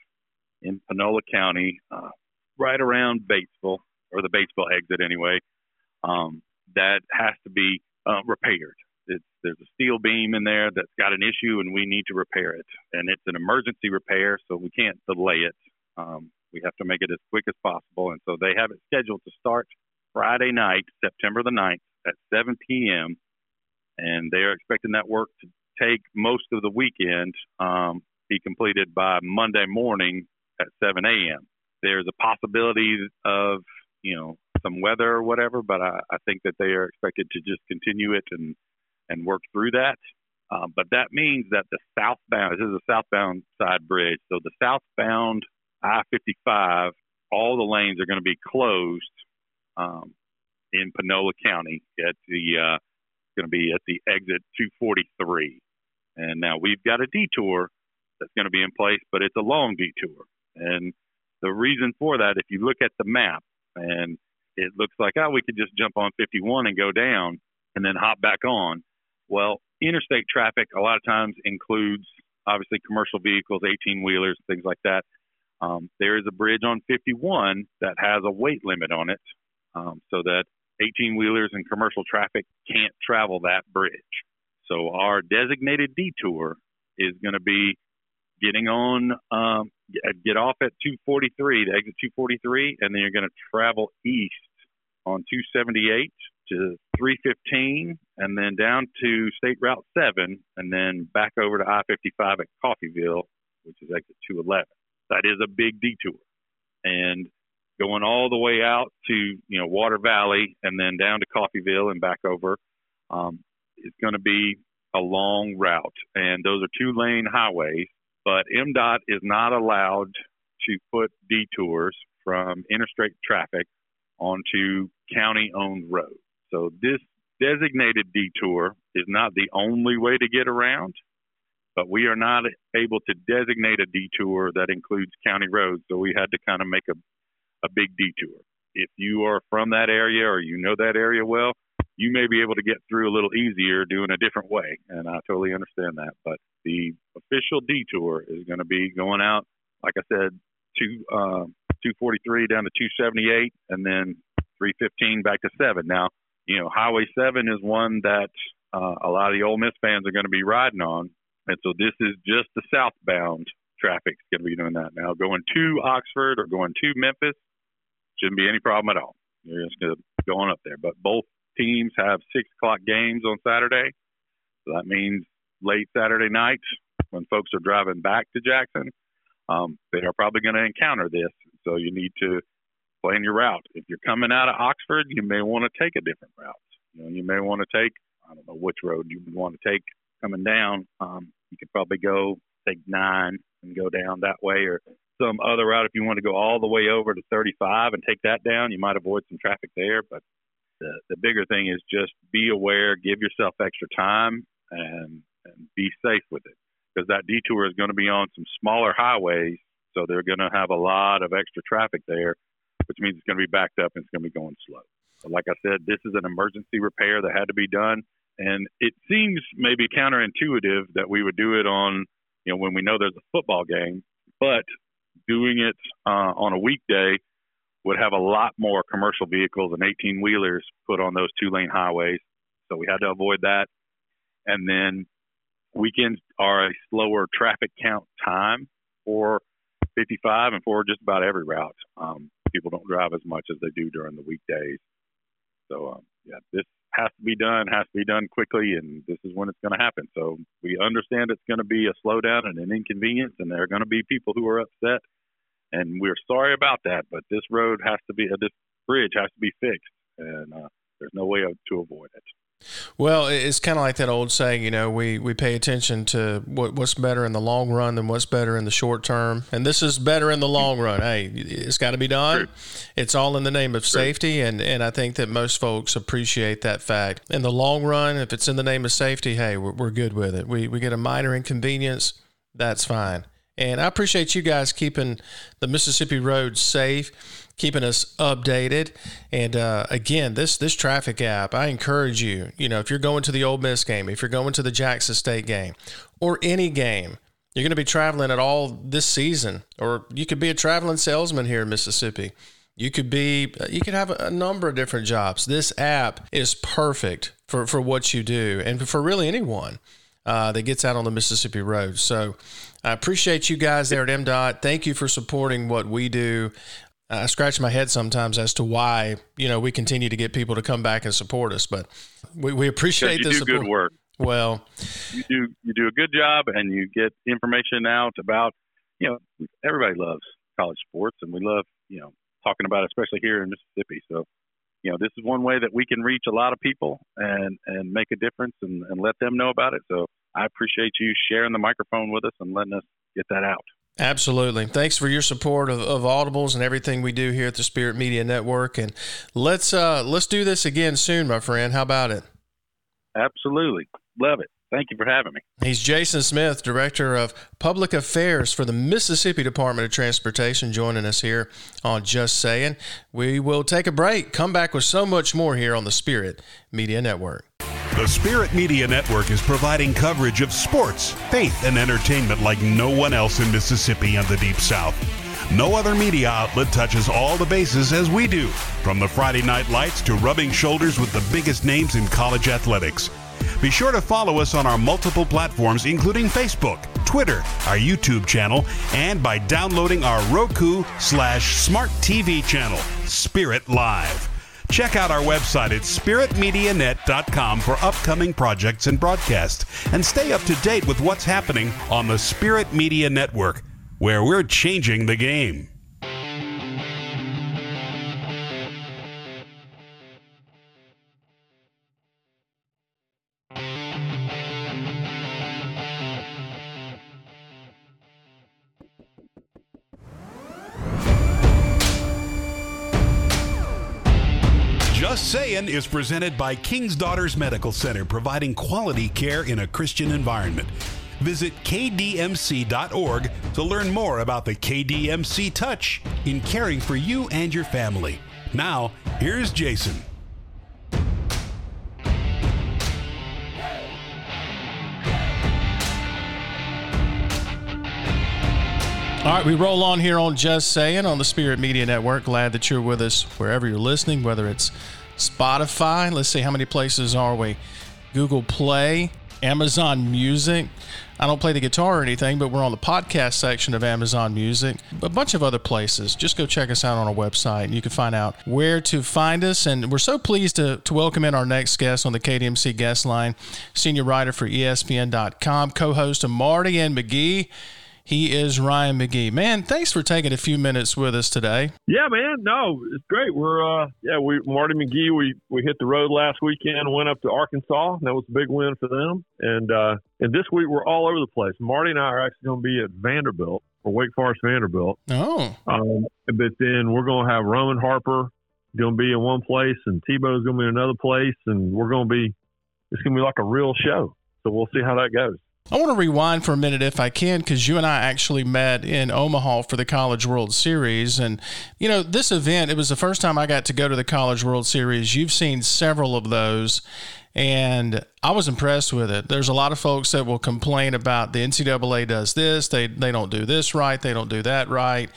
in Panola County, uh, right around Batesville, or the Batesville exit anyway, um, that has to be uh, repaired. It's, there's a steel beam in there that's got an issue, and we need to repair it. And it's an emergency repair, so we can't delay it. Um, we have to make it as quick as possible. And so they have it scheduled to start Friday night, September the 9th at 7 p.m. And they are expecting that work to take most of the weekend, um, be completed by Monday morning at 7 a.m. There's a possibility of, you know, some weather or whatever, but I, I think that they are expected to just continue it and, and work through that. Um, but that means that the southbound, this is a southbound side bridge, so the southbound I 55, all the lanes are going to be closed um, in Panola County at the, uh, going to be at the exit 243. And now we've got a detour that's going to be in place, but it's a long detour. And the reason for that, if you look at the map, and it looks like, oh, we could just jump on 51 and go down and then hop back on. Well, interstate traffic a lot of times includes obviously commercial vehicles, 18 wheelers, things like that. Um, there is a bridge on 51 that has a weight limit on it um, so that 18 wheelers and commercial traffic can't travel that bridge. So our designated detour is going to be getting on, um, get off at 243, the exit 243, and then you're going to travel east on 278 to 315, and then down to State Route 7, and then back over to I-55 at Coffeeville, which is exit 211. That is a big detour, and going all the way out to you know Water Valley, and then down to Coffeeville and back over. Um, is going to be a long route, and those are two lane highways but MDOT is not allowed to put detours from interstate traffic onto county owned roads. So this designated detour is not the only way to get around, but we are not able to designate a detour that includes county roads. So we had to kind of make a, a big detour. If you are from that area or you know that area well, you may be able to get through a little easier doing a different way. And I totally understand that. But the official detour is going to be going out, like I said, to uh, 243 down to 278 and then 315 back to 7. Now, you know, Highway 7 is one that uh, a lot of the Ole Miss fans are going to be riding on. And so this is just the southbound traffic going to be doing that. Now, going to Oxford or going to Memphis shouldn't be any problem at all. You're just going to go up there. But both teams have six o'clock games on Saturday. So that means late Saturday night when folks are driving back to Jackson, um, they are probably going to encounter this. So you need to plan your route. If you're coming out of Oxford, you may want to take a different route. You know, you may want to take I don't know which road you would want to take coming down. Um, you could probably go take nine and go down that way, or some other route if you want to go all the way over to 35 and take that down. You might avoid some traffic there, but the, the bigger thing is just be aware, give yourself extra time, and, and be safe with it. Because that detour is going to be on some smaller highways, so they're going to have a lot of extra traffic there, which means it's going to be backed up and it's going to be going slow. But like I said, this is an emergency repair that had to be done. And it seems maybe counterintuitive that we would do it on, you know, when we know there's a football game, but doing it uh, on a weekday would have a lot more commercial vehicles and 18 wheelers put on those two lane highways. So we had to avoid that. And then weekends are a slower traffic count time for 55 and for just about every route. Um, people don't drive as much as they do during the weekdays. So, um, yeah, this has to be done, has to be done quickly, and this is when it's going to happen. So we understand it's going to be a slowdown and an inconvenience, and there are going to be people who are upset and we're sorry about that. But this road has to be, uh, this bridge has to be fixed, and uh, there's no way to avoid it. Well, it's kind of like that old saying, you know, we, we pay attention to what, what's better in the long run than what's better in the short term. And this is better in the long run. Hey, it's got to be done. It's all in the name of safety. And, and I think that most folks appreciate that fact. In the long run, if it's in the name of safety, hey, we're, we're good with it. We, we get a minor inconvenience, that's fine. And I appreciate you guys keeping the Mississippi roads safe keeping us updated. And uh, again, this this traffic app, I encourage you. You know, if you're going to the Ole Miss game, if you're going to the Jackson State game, or any game, you're going to be traveling at all this season, or you could be a traveling salesman here in Mississippi. You could be, you could have a number of different jobs. This app is perfect for, for what you do and for really anyone uh, that gets out on the Mississippi road. So I appreciate you guys there at MDOT. Thank you for supporting what we do. I scratch my head sometimes as to why you know we continue to get people to come back and support us, but we, we appreciate you the do support. good work. Well, you do you do a good job, and you get information out about you know everybody loves college sports, and we love you know talking about it, especially here in Mississippi. So you know this is one way that we can reach a lot of people and and make a difference and, and let them know about it. So I appreciate you sharing the microphone with us and letting us get that out. Absolutely. Thanks for your support of, of Audibles and everything we do here at the Spirit Media Network. And let's uh, let's do this again soon, my friend. How about it? Absolutely. Love it. Thank you for having me. He's Jason Smith, Director of Public Affairs for the Mississippi Department of Transportation, joining us here on Just Saying. We will take a break, come back with so much more here on the Spirit Media Network. The Spirit Media Network is providing coverage of sports, faith, and entertainment like no one else in Mississippi and the Deep South. No other media outlet touches all the bases as we do, from the Friday night lights to rubbing shoulders with the biggest names in college athletics. Be sure to follow us on our multiple platforms, including Facebook, Twitter, our YouTube channel, and by downloading our Roku slash smart TV channel, Spirit Live. Check out our website at spiritmedianet.com for upcoming projects and broadcasts, and stay up to date with what's happening on the Spirit Media Network, where we're changing the game. Just Saying is presented by King's Daughters Medical Center, providing quality care in a Christian environment. Visit kdmc.org to learn more about the KDMC touch in caring for you and your family. Now, here's Jason. All right, we roll on here on Just Saying on the Spirit Media Network. Glad that you're with us wherever you're listening, whether it's Spotify. Let's see, how many places are we? Google Play, Amazon Music. I don't play the guitar or anything, but we're on the podcast section of Amazon Music. A bunch of other places. Just go check us out on our website. You can find out where to find us. And we're so pleased to, to welcome in our next guest on the KDMC guest line, senior writer for ESPN.com, co host of Marty and McGee. He is Ryan McGee. Man, thanks for taking a few minutes with us today. Yeah, man. No, it's great. We're uh yeah, we Marty McGee, we we hit the road last weekend, went up to Arkansas. That was a big win for them. And uh and this week we're all over the place. Marty and I are actually gonna be at Vanderbilt or Wake Forest Vanderbilt. Oh. Um but then we're gonna have Roman Harper gonna be in one place and Tebow's gonna be in another place and we're gonna be it's gonna be like a real show. So we'll see how that goes. I want to rewind for a minute if I can, because you and I actually met in Omaha for the College World Series. And, you know, this event, it was the first time I got to go to the College World Series. You've seen several of those, and I was impressed with it. There's a lot of folks that will complain about the NCAA does this, they, they don't do this right, they don't do that right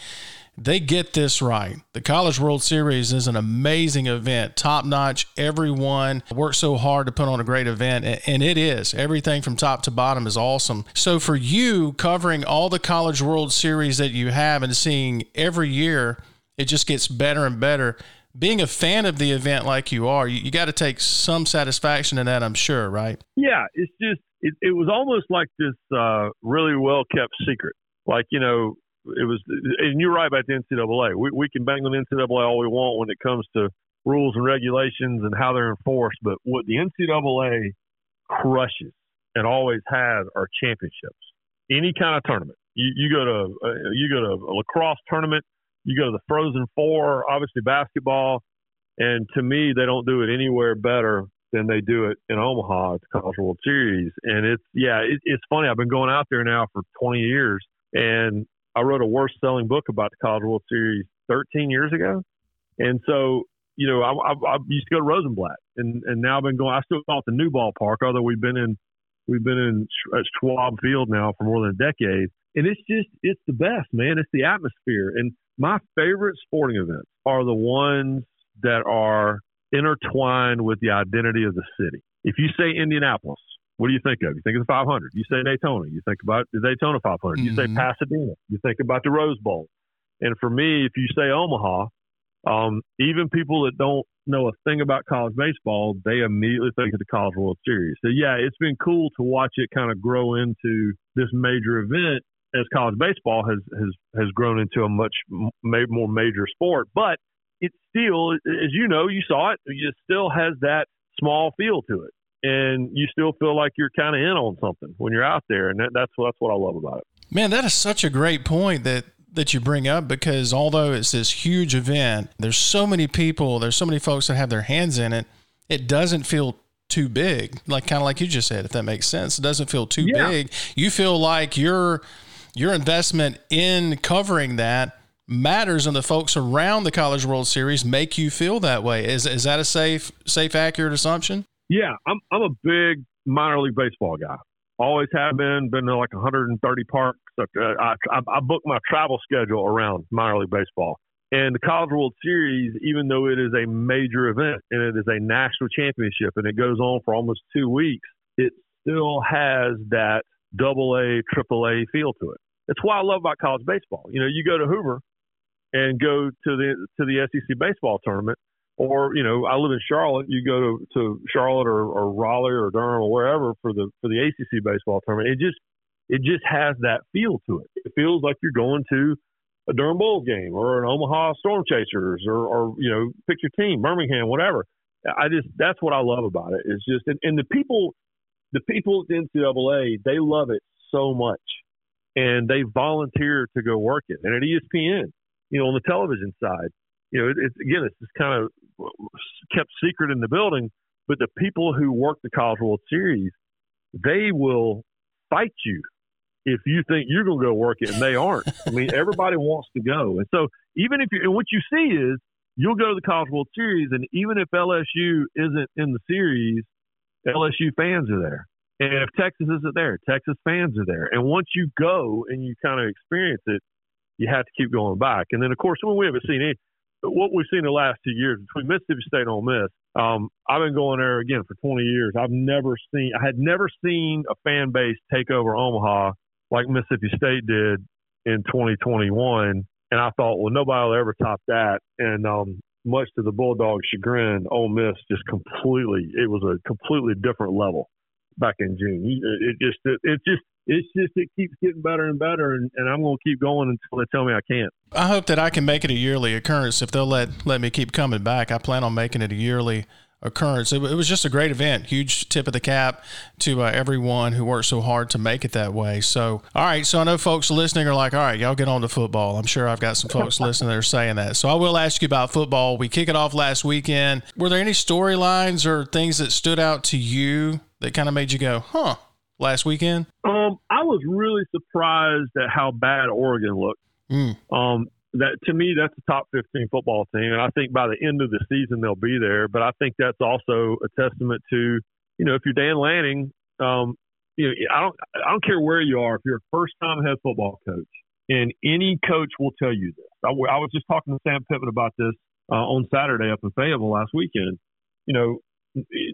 they get this right. The College World Series is an amazing event, top notch. Everyone works so hard to put on a great event, and it is. Everything from top to bottom is awesome. So, for you covering all the College World Series that you have and seeing every year, it just gets better and better. Being a fan of the event like you are, you, you got to take some satisfaction in that, I'm sure, right? Yeah, it's just, it, it was almost like this uh, really well kept secret. Like, you know, it was, and you're right about the NCAA. We, we can bang on the NCAA all we want when it comes to rules and regulations and how they're enforced. But what the NCAA crushes and always has are championships. Any kind of tournament. You, you go to uh, you go to a lacrosse tournament. You go to the Frozen Four. Obviously basketball. And to me, they don't do it anywhere better than they do it in Omaha at the College World Series. And it's yeah, it, it's funny. I've been going out there now for 20 years, and I wrote a worst selling book about the College World Series 13 years ago. And so, you know, I, I, I used to go to Rosenblatt, and and now I've been going. I still call it the new ballpark, although we've been in we've been in at uh, Schwab Field now for more than a decade. And it's just it's the best, man. It's the atmosphere. And my favorite sporting events are the ones that are intertwined with the identity of the city. If you say Indianapolis, what do you think of? You think of the 500. You say Daytona. You think about the Daytona 500. Mm-hmm. You say mm-hmm. Pasadena. You think about the Rose Bowl. And for me, if you say Omaha, um, even people that don't know a thing about college baseball, they immediately think of the College World Series. So yeah, it's been cool to watch it kind of grow into this major event as college baseball has has has grown into a much more major sport. But it still, as you know, you saw it. It still has that small feel to it, and you still feel like you're kind of in on something when you're out there, and that, that's that's what I love about it. Man, that is such a great point that that you bring up because although it's this huge event, there's so many people, there's so many folks that have their hands in it. It doesn't feel too big, like kind of like you just said, if that makes sense. It doesn't feel too yeah. big. You feel like your your investment in covering that matters and the folks around the College World Series make you feel that way. Is is that a safe, safe, accurate assumption? Yeah, I'm I'm a big minor league baseball guy. Always have been. Been to like 130 parks. I, I, I book my travel schedule around minor league baseball. And the College World Series, even though it is a major event and it is a national championship and it goes on for almost two weeks, it still has that double A, triple A feel to it. That's why I love about college baseball. You know, you go to Hoover and go to the to the SEC baseball tournament. Or you know, I live in Charlotte. You go to, to Charlotte or, or Raleigh or Durham or wherever for the for the ACC baseball tournament. It just it just has that feel to it. It feels like you're going to a Durham Bulls game or an Omaha Storm Chasers or, or you know, pick your team, Birmingham, whatever. I just that's what I love about it. It's just and, and the people, the people at the NCAA, they love it so much, and they volunteer to go work it. And at ESPN, you know, on the television side, you know, it's again, it's just kind of kept secret in the building. But the people who work the College World Series, they will fight you if you think you're going to go work it and they aren't. I mean, *laughs* everybody wants to go, and so even if you and what you see is you'll go to the College World Series, and even if LSU isn't in the series, LSU fans are there. And if Texas isn't there, Texas fans are there. And once you go and you kind of experience it, you have to keep going back. And then, of course, when we haven't seen any, what we've seen the last two years between Mississippi State and Ole Miss, um, I've been going there again for 20 years. I've never seen, I had never seen a fan base take over Omaha like Mississippi State did in 2021. And I thought, well, nobody will ever top that. And um, much to the Bulldogs' chagrin, Ole Miss just completely, it was a completely different level back in June. It just, it, it just, it's just it keeps getting better and better, and, and I'm going to keep going until they tell me I can't. I hope that I can make it a yearly occurrence if they'll let let me keep coming back. I plan on making it a yearly occurrence. It, it was just a great event. Huge tip of the cap to uh, everyone who worked so hard to make it that way. So, all right. So I know folks listening are like, all right, y'all get on to football. I'm sure I've got some folks *laughs* listening that are saying that. So I will ask you about football. We kick it off last weekend. Were there any storylines or things that stood out to you that kind of made you go, huh? last weekend? Um, I was really surprised at how bad Oregon looked. Mm. Um, that to me, that's a top 15 football team, and I think by the end of the season they'll be there. But I think that's also a testament to, you know, if you're Dan Lanning, um, you know, I don't, I don't care where you are. If you're a first-time head football coach, and any coach will tell you this. I, I was just talking to Sam Pittman about this uh, on Saturday up in Fayetteville last weekend. You know,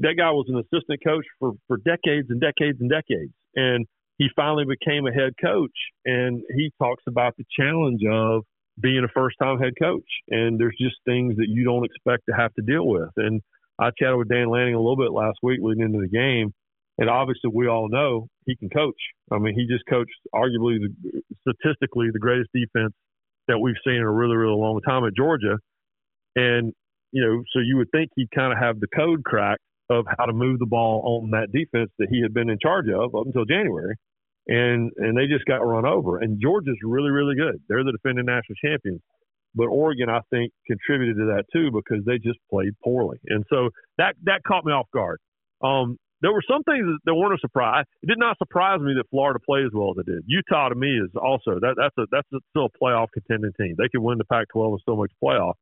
that guy was an assistant coach for for decades and decades and decades, and he finally became a head coach. And he talks about the challenge of being a first time head coach, and there's just things that you don't expect to have to deal with. And I chatted with Dan Lanning a little bit last week leading into the game, and obviously we all know he can coach. I mean, he just coached arguably the, statistically the greatest defense that we've seen in a really really long time at Georgia, and you know, so you would think he'd kind of have the code cracked of how to move the ball on that defense that he had been in charge of up until January. And and they just got run over. And Georgia's really, really good. They're the defending national champions. But Oregon, I think, contributed to that too because they just played poorly. And so that that caught me off guard. Um, there were some things that weren't a surprise. It did not surprise me that Florida played as well as it did. Utah to me is also that that's a that's a, still a playoff contending team. They could win the Pac-12 and still make the playoff.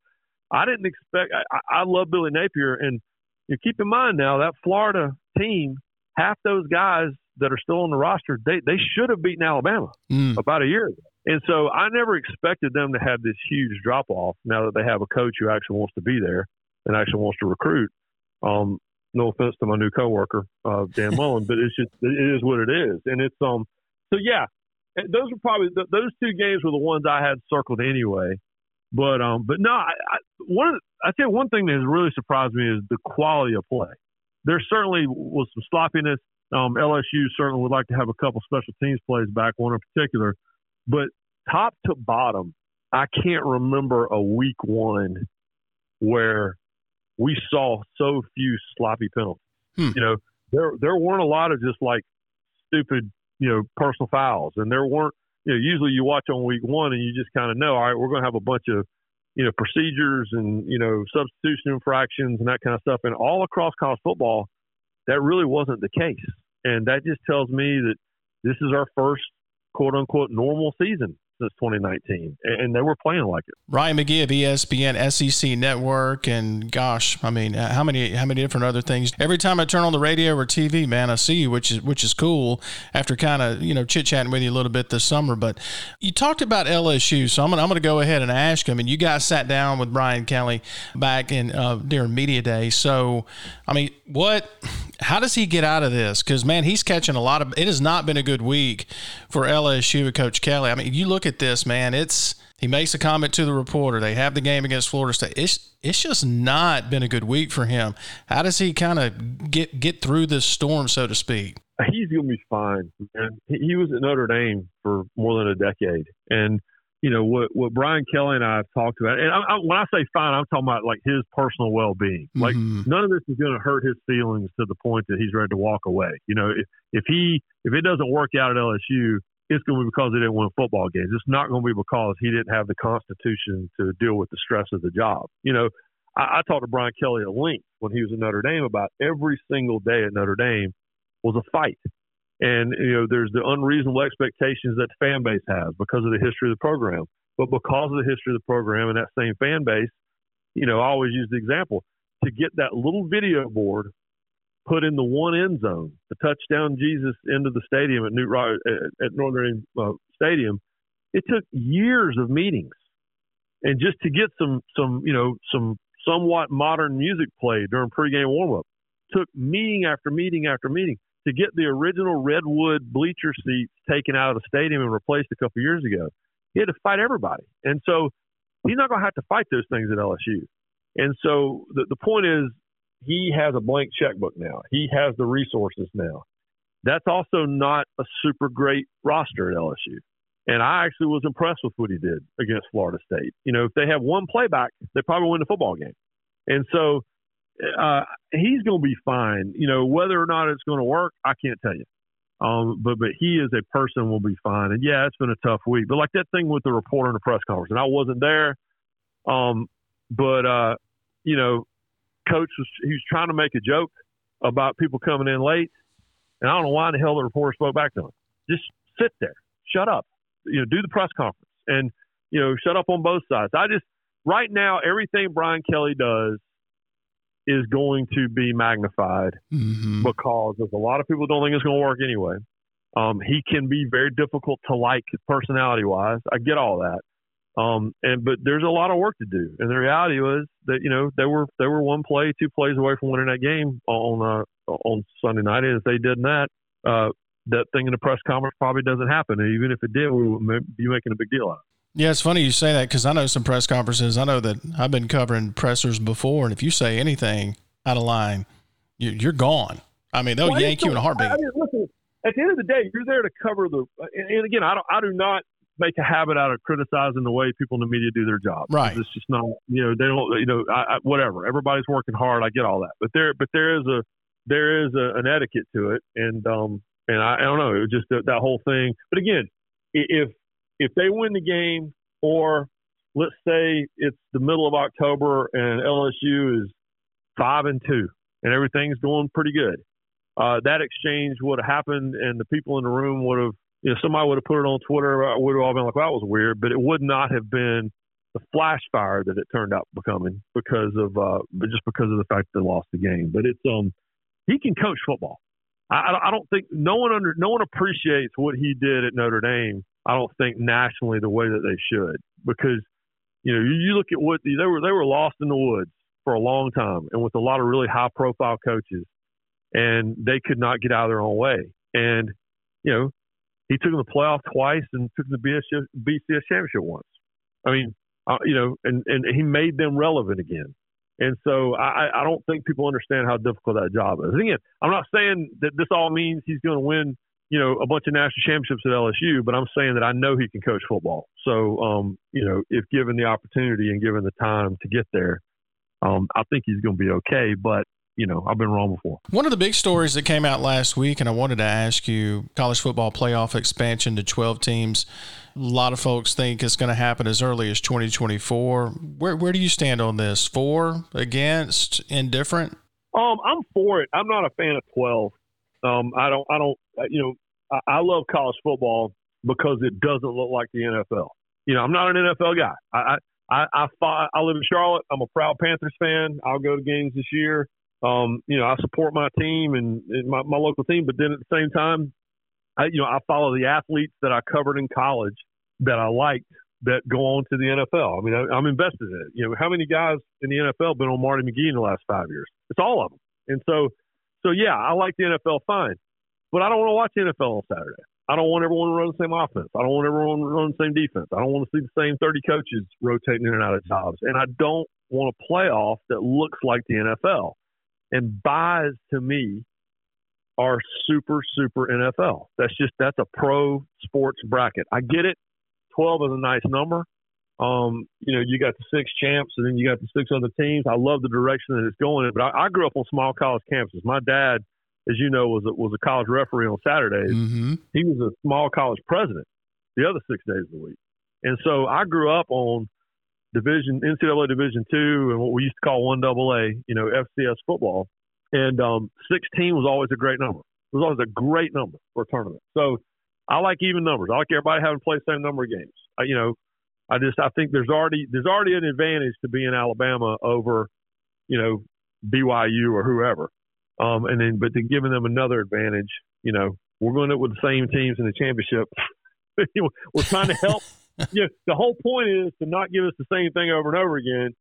I didn't expect. I, I love Billy Napier, and you keep in mind now that Florida team, half those guys that are still on the roster, they they should have beaten Alabama mm. about a year ago. And so I never expected them to have this huge drop off. Now that they have a coach who actually wants to be there and actually wants to recruit. Um, no offense to my new coworker, uh, Dan *laughs* Mullen, but it's just it is what it is, and it's um. So yeah, those were probably those two games were the ones I had circled anyway. But um, but no, I, I one of the, I tell you one thing that has really surprised me is the quality of play. There certainly was some sloppiness. Um, LSU certainly would like to have a couple special teams plays back, one in particular, but top to bottom, I can't remember a week one where we saw so few sloppy penalties. Hmm. You know, there there weren't a lot of just like stupid, you know, personal fouls, and there weren't. You know, usually you watch on week one and you just kind of know, all right, we're going to have a bunch of, you know, procedures and you know substitution infractions and that kind of stuff, and all across college football, that really wasn't the case, and that just tells me that this is our first quote unquote normal season since 2019, and they were playing like it. Ryan McGee of ESPN SEC Network, and gosh, I mean, uh, how many how many different other things? Every time I turn on the radio or TV, man, I see you, which is which is cool. After kind of you know chit chatting with you a little bit this summer, but you talked about LSU, so I'm gonna I'm gonna go ahead and ask him. And you guys sat down with Brian Kelly back in uh, during media day, so I mean, what? How does he get out of this? Because man, he's catching a lot of. It has not been a good week for LSU with Coach Kelly. I mean, you look at this, man. It's he makes a comment to the reporter. They have the game against Florida State. It's it's just not been a good week for him. How does he kind of get get through this storm, so to speak? He's gonna be fine. Man. He was at Notre Dame for more than a decade, and you know what what Brian Kelly and I have talked about, and I, I, when I say fine, I'm talking about like his personal well being. Mm-hmm. Like none of this is going to hurt his feelings to the point that he's ready to walk away. You know, if if he if it doesn't work out at LSU, it's going to be because he didn't win football games. It's not going to be because he didn't have the constitution to deal with the stress of the job. You know, I, I talked to Brian Kelly at length when he was at Notre Dame about every single day at Notre Dame was a fight. And, you know, there's the unreasonable expectations that the fan base has because of the history of the program. But because of the history of the program and that same fan base, you know, I always use the example to get that little video board put in the one end zone, the touchdown Jesus into the stadium at New at Northern uh, Stadium. It took years of meetings, and just to get some some you know some somewhat modern music played during pregame warmup took meeting after meeting after meeting to get the original redwood bleacher seats taken out of the stadium and replaced a couple years ago. He had to fight everybody, and so he's not going to have to fight those things at LSU. And so the, the point is, he has a blank checkbook now. He has the resources now. That's also not a super great roster at LSU. And I actually was impressed with what he did against Florida State. You know, if they have one playback, they probably win the football game. And so uh, he's going to be fine. You know, whether or not it's going to work, I can't tell you. Um, but but he is a person will be fine. And yeah, it's been a tough week. But like that thing with the reporter in the press conference, and I wasn't there. Um, but uh, you know, coach was he was trying to make a joke about people coming in late, and I don't know why in the hell the reporter spoke back to him. Just sit there, shut up, you know, do the press conference, and you know, shut up on both sides. I just right now everything Brian Kelly does is going to be magnified mm-hmm. because there's a lot of people don't think it's going to work anyway. Um, he can be very difficult to like personality wise. I get all that. Um, and but there's a lot of work to do, and the reality was that you know they were they were one play, two plays away from winning that game on uh, on Sunday night. And if they did that, uh, that thing in the press conference probably doesn't happen. And even if it did, we would be making a big deal out of it. Yeah, it's funny you say that because I know some press conferences. I know that I've been covering pressers before, and if you say anything out of line, you, are gone. I mean, they'll well, yank you in a heartbeat. I mean, listen, at the end of the day, you're there to cover the. And, and again, I don't. I do not make a habit out of criticizing the way people in the media do their job. Right. It's just not, you know, they don't, you know, I, I, whatever. Everybody's working hard. I get all that, but there, but there is a, there is a, an etiquette to it, and um, and I, I don't know, it was just that, that whole thing. But again, if if they win the game, or let's say it's the middle of October and LSU is five and two, and everything's going pretty good, uh, that exchange would have happened, and the people in the room would have, you know, somebody would have put it on Twitter. I would have all been like, "Well, that was weird," but it would not have been the flash fire that it turned out becoming because of, uh, but just because of the fact that they lost the game. But it's um, he can coach football. I, I don't think no one under no one appreciates what he did at Notre Dame. I don't think nationally the way that they should because you know you, look at what they were they were lost in the woods for a long time and with a lot of really high profile coaches and they could not get out of their own way and you know he took them to the playoff twice and took them to BCS, BCS championship once. I mean, uh, you know, and and he made them relevant again. And so I, I don't think people understand how difficult that job is. Again, I'm not saying that this all means he's going to win, you know, a bunch of national championships at LSU, but I'm saying that I know he can coach football. So, um, you know, if given the opportunity and given the time to get there, um, I think he's going to be okay. But you know, I've been wrong before. One of the big stories that came out last week, and I wanted to ask you college football playoff expansion to 12 teams. A lot of folks think it's going to happen as early as 2024. Where, where do you stand on this? For, against, indifferent? Um, I'm for it. I'm not a fan of 12. Um, I don't, I don't, you know, I, I love college football because it doesn't look like the NFL. You know, I'm not an NFL guy. I, I, I, I, I live in Charlotte. I'm a proud Panthers fan. I'll go to games this year um, you know, I support my team and, and my, my local team, but then at the same time, I, you know, I follow the athletes that I covered in college that I liked that go on to the NFL. I mean, I, I'm invested in it. You know, how many guys in the NFL have been on Marty McGee in the last five years? It's all of them. And so, so yeah, I like the NFL fine, but I don't want to watch NFL on Saturday. I don't want everyone to run the same offense. I don't want everyone to run the same defense. I don't want to see the same 30 coaches rotating in and out of jobs. And I don't want a playoff that looks like the NFL. And byes to me are super, super NFL. That's just that's a pro sports bracket. I get it. Twelve is a nice number. Um, you know, you got the six champs, and then you got the six other teams. I love the direction that it's going in. But I, I grew up on small college campuses. My dad, as you know, was a, was a college referee on Saturdays. Mm-hmm. He was a small college president the other six days of the week. And so I grew up on Division NCAA Division two and what we used to call one double A, you know, FCS football. And um, 16 was always a great number. It was always a great number for a tournament. So I like even numbers. I like everybody having played the same number of games. I, you know, I just I think there's already there's already an advantage to being Alabama over, you know, BYU or whoever. Um, and then but then giving them another advantage, you know, we're going up with the same teams in the championship. *laughs* we're trying to help *laughs* yeah, the whole point is to not give us the same thing over and over again.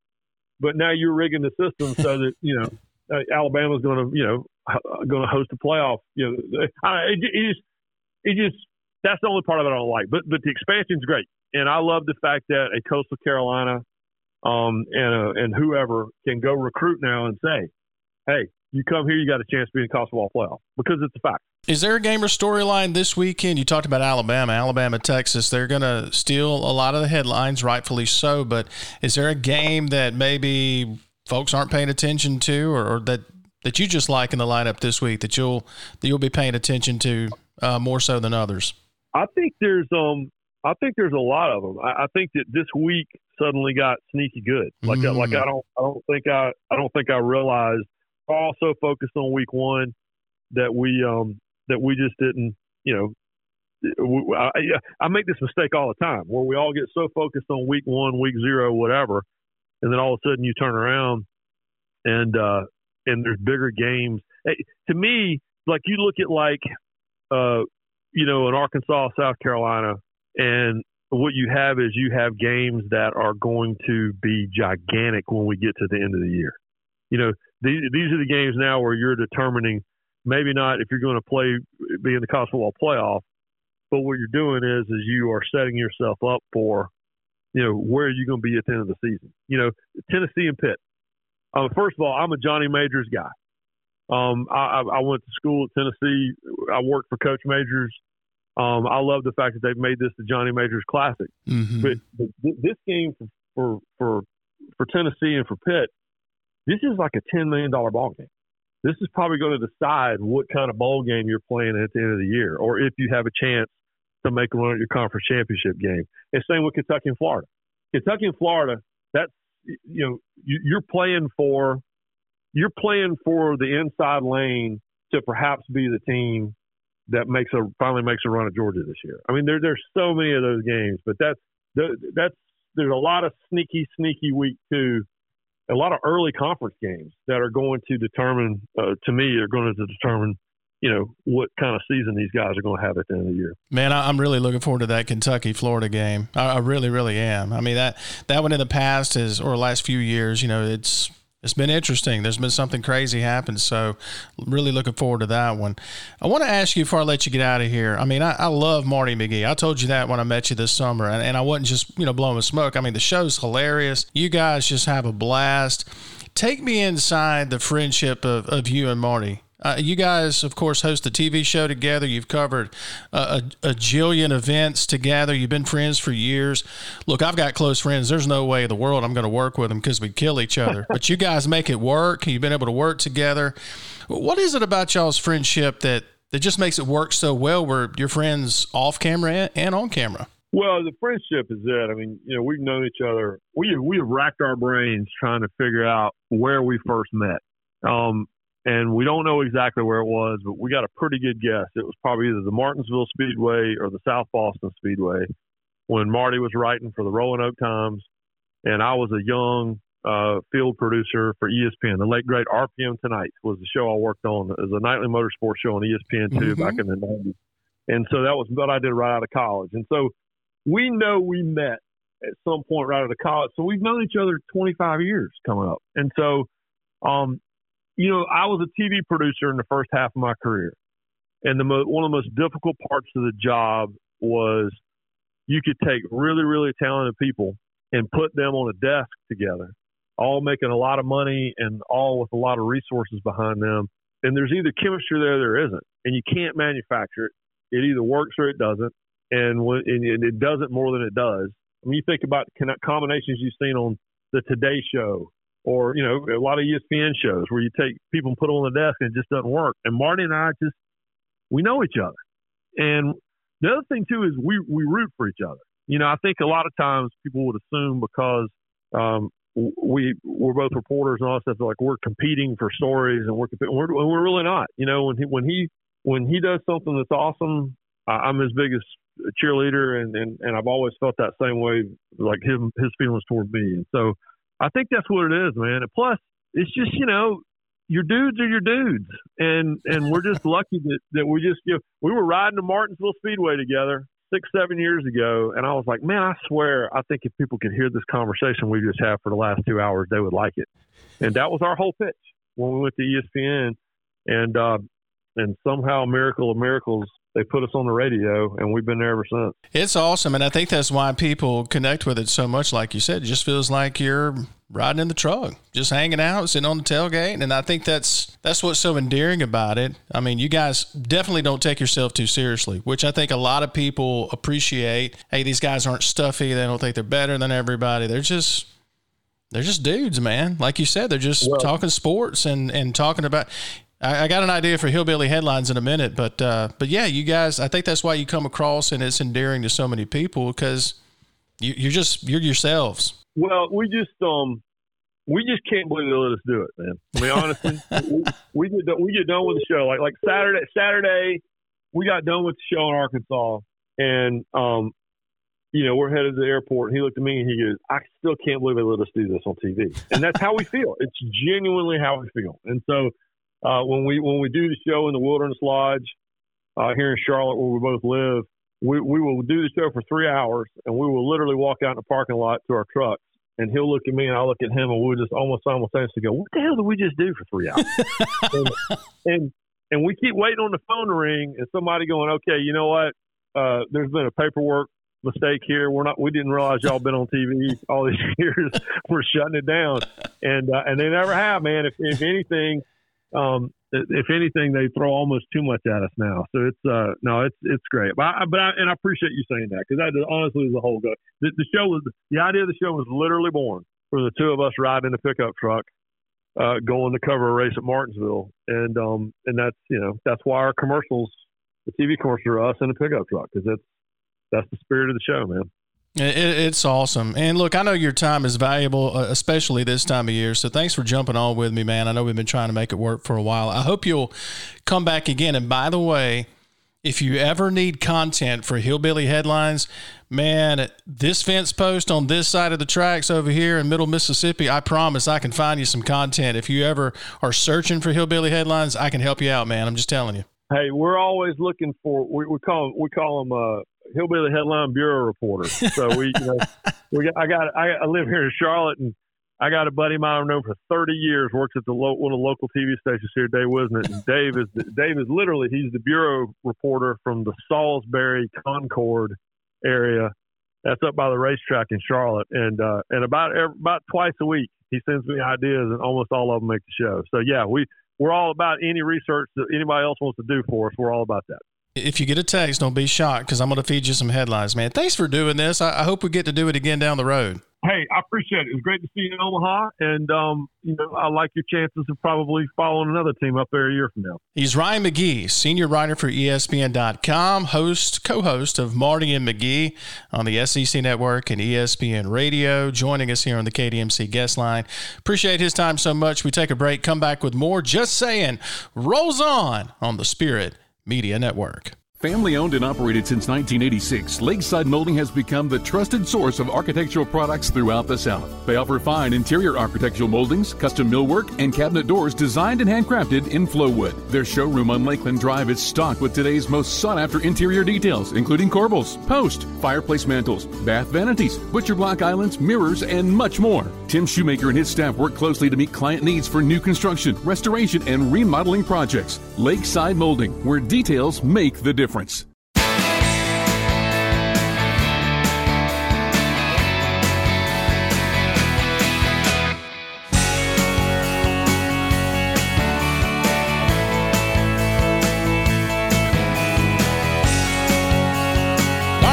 But now you're rigging the system so that you know *laughs* uh, Alabama's going to you know going to host a playoff. You know, I, it, it just it just that's the only part of it I don't like. But but the expansion's great, and I love the fact that a Coastal Carolina um, and uh, and whoever can go recruit now and say, hey, you come here, you got a chance to be in the college football playoff because it's a fact. Is there a game or storyline this weekend? You talked about Alabama, Alabama, Texas. They're going to steal a lot of the headlines, rightfully so. But is there a game that maybe folks aren't paying attention to, or, or that that you just like in the lineup this week that you'll that you'll be paying attention to uh, more so than others? I think there's um I think there's a lot of them. I, I think that this week suddenly got sneaky good. Like mm. like I don't I don't think I I don't think I realized. Also focused on week one that we um that we just didn't, you know, I, I make this mistake all the time where we all get so focused on week one, week zero, whatever, and then all of a sudden you turn around and uh, and there's bigger games. To me, like you look at like uh, you know in Arkansas, South Carolina, and what you have is you have games that are going to be gigantic when we get to the end of the year. You know, these, these are the games now where you're determining maybe not if you're going to play be in the college football playoff, but what you're doing is is you are setting yourself up for, you know, where are you going to be at the end of the season? You know, Tennessee and Pitt. Um, first of all, I'm a Johnny Majors guy. Um, I, I went to school at Tennessee. I worked for Coach Majors. Um, I love the fact that they've made this the Johnny Majors Classic. Mm-hmm. But, but this game for, for for for Tennessee and for Pitt, this is like a ten million dollar ball game. This is probably going to decide what kind of ball game you're playing at the end of the year, or if you have a chance to make a run at your conference championship game. And same with Kentucky and Florida. Kentucky and Florida, that's you know you're playing for you're playing for the inside lane to perhaps be the team that makes a finally makes a run at Georgia this year. I mean, there there's so many of those games, but that's that's there's a lot of sneaky sneaky week two, a lot of early conference games that are going to determine uh, to me are going to determine you know what kind of season these guys are going to have at the end of the year. Man, I'm really looking forward to that Kentucky Florida game. I, really, really am. I mean that that one in the past is or last few years, you know, it's it's been interesting. There's been something crazy happen. So, really looking forward to that one. I want to ask you before I let you get out of here. I mean, I, I love Marty McGee. I told you that when I met you this summer, and, and I wasn't just, you know, blowing smoke. I mean, the show's hilarious. You guys just have a blast. Take me inside the friendship of, of you and Marty. Uh, you guys, of course, host a TV show together. You've covered a, a, a, jillion events together. You've been friends for years. Look, I've got close friends. There's no way in the world I'm going to work with them because we kill each other. *laughs* but you guys make it work. You've been able to work together. What is it about y'all's friendship that, that just makes it work so well where you're friends off camera and on camera? Well, the friendship is it. I mean, you know, we've known each other. We we have racked our brains trying to figure out where we first met. Um, and we don't know exactly where it was, but we got a pretty good guess. It was probably either the Martinsville Speedway or the South Boston Speedway when Marty was writing for the Roanoke Times, and I was a young uh, field producer for ESPN. The late great RPM Tonight was the show I worked on. It was a nightly motorsports show on ESPN 2 mm-hmm. back in the 90s. And so that was what I did right out of college. And so we know we met at some point right out of college. So we've known each other 25 years coming up. And so um, you know, I was a TV producer in the first half of my career, and the mo- one of the most difficult parts of the job was you could take really, really talented people and put them on a desk together, all making a lot of money and all with a lot of resources behind them. And there's either chemistry there, or there isn't, and you can't manufacture it. It either works or it doesn't, and when and it doesn't more than it does. I mean, you think about the combinations you've seen on the Today Show or you know a lot of ESPN shows where you take people and put them on the desk and it just doesn't work. And Marty and I just we know each other. And the other thing too is we we root for each other. You know, I think a lot of times people would assume because um, we we're both reporters and all stuff like we're competing for stories and we're we're, we're really not. You know, when he when he when he does something that's awesome, I'm his biggest cheerleader, and, and and I've always felt that same way, like him his feelings toward me. And so I think that's what it is, man. And plus, it's just you know, your dudes are your dudes, and and we're just *laughs* lucky that that we just you know, we were riding to Martinsville Speedway together six seven years ago, and I was like, man, I swear, I think if people could hear this conversation we just had for the last two hours, they would like it. And that was our whole pitch when we went to ESPN, and uh, and somehow, miracle of miracles, they put us on the radio, and we've been there ever since. It's awesome, and I think that's why people connect with it so much. Like you said, it just feels like you're riding in the truck, just hanging out, sitting on the tailgate, and I think that's that's what's so endearing about it. I mean, you guys definitely don't take yourself too seriously, which I think a lot of people appreciate. Hey, these guys aren't stuffy; they don't think they're better than everybody. They're just they're just dudes, man. Like you said, they're just well, talking sports and and talking about I, I got an idea for hillbilly headlines in a minute, but uh, but yeah, you guys, I think that's why you come across and it's endearing to so many people because you, you're just you're yourselves. Well, we just um we just can't believe they let us do it, man. I mean, honestly, *laughs* we, we get done, we get done with the show like like Saturday Saturday we got done with the show in Arkansas, and um, you know, we're headed to the airport. And he looked at me and he goes, "I still can't believe they let us do this on TV." And that's how we feel. It's genuinely how we feel. And so uh, when we when we do the show in the Wilderness Lodge uh, here in Charlotte, where we both live, we we will do the show for three hours, and we will literally walk out in the parking lot to our trucks, and he'll look at me and I'll look at him, and we'll just almost simultaneously go, "What the hell did we just do for three hours?" *laughs* and, and and we keep waiting on the phone to ring, and somebody going, "Okay, you know what? Uh, there's been a paperwork mistake here. We're not. We didn't realize y'all been on TV all these *laughs* years. We're shutting it down, and uh, and they never have, man. If if anything, um, if anything, they throw almost too much at us now. So it's uh no, it's it's great. But I, but I, and I appreciate you saying that because that honestly is the whole go. The, the show was the idea of the show was literally born for the two of us riding in the pickup truck, uh, going to cover a race at Martinsville, and um and that's you know that's why our commercials, the TV commercials are us in a pickup truck because that's that's the spirit of the show, man. It, it's awesome. And look, I know your time is valuable, uh, especially this time of year. So thanks for jumping on with me, man. I know we've been trying to make it work for a while. I hope you'll come back again. And by the way, if you ever need content for Hillbilly Headlines, man, this fence post on this side of the tracks over here in Middle Mississippi, I promise I can find you some content. If you ever are searching for Hillbilly Headlines, I can help you out, man. I'm just telling you. Hey, we're always looking for we, we call we call them uh, Hillbilly Headline bureau reporter. So we, you know, *laughs* we got, I got I, I live here in Charlotte, and I got a buddy of mine I've known for 30 years. Works at the lo- one of the local TV stations here, Dave Wisnett. And Dave is Dave is literally he's the bureau reporter from the Salisbury Concord area. That's up by the racetrack in Charlotte, and uh, and about every, about twice a week he sends me ideas, and almost all of them make the show. So yeah, we we're all about any research that anybody else wants to do for us. We're all about that if you get a text, don't be shocked because I'm going to feed you some headlines, man. Thanks for doing this. I, I, hope we get to do it again down the road. Hey, I appreciate it. It was great to see you in Omaha, and um, you know I like your chances of probably following another team up there a year from now. He's Ryan McGee, senior writer for ESPN.com, host, co-host of Marty and McGee on the SEC Network and ESPN Radio, joining us here on the KDMC guest line. Appreciate his time so much. We take a break, come back with more. Just saying, rolls on on the Spirit Media Network. Family owned and operated since 1986, Lakeside Molding has become the trusted source of architectural products throughout the South. They offer fine interior architectural moldings, custom millwork, and cabinet doors designed and handcrafted in Flowood. Their showroom on Lakeland Drive is stocked with today's most sought after interior details, including corbels, post, fireplace mantles, bath vanities, butcher block islands, mirrors, and much more. Tim Shoemaker and his staff work closely to meet client needs for new construction, restoration, and remodeling projects. Lakeside Molding, where details make the difference difference.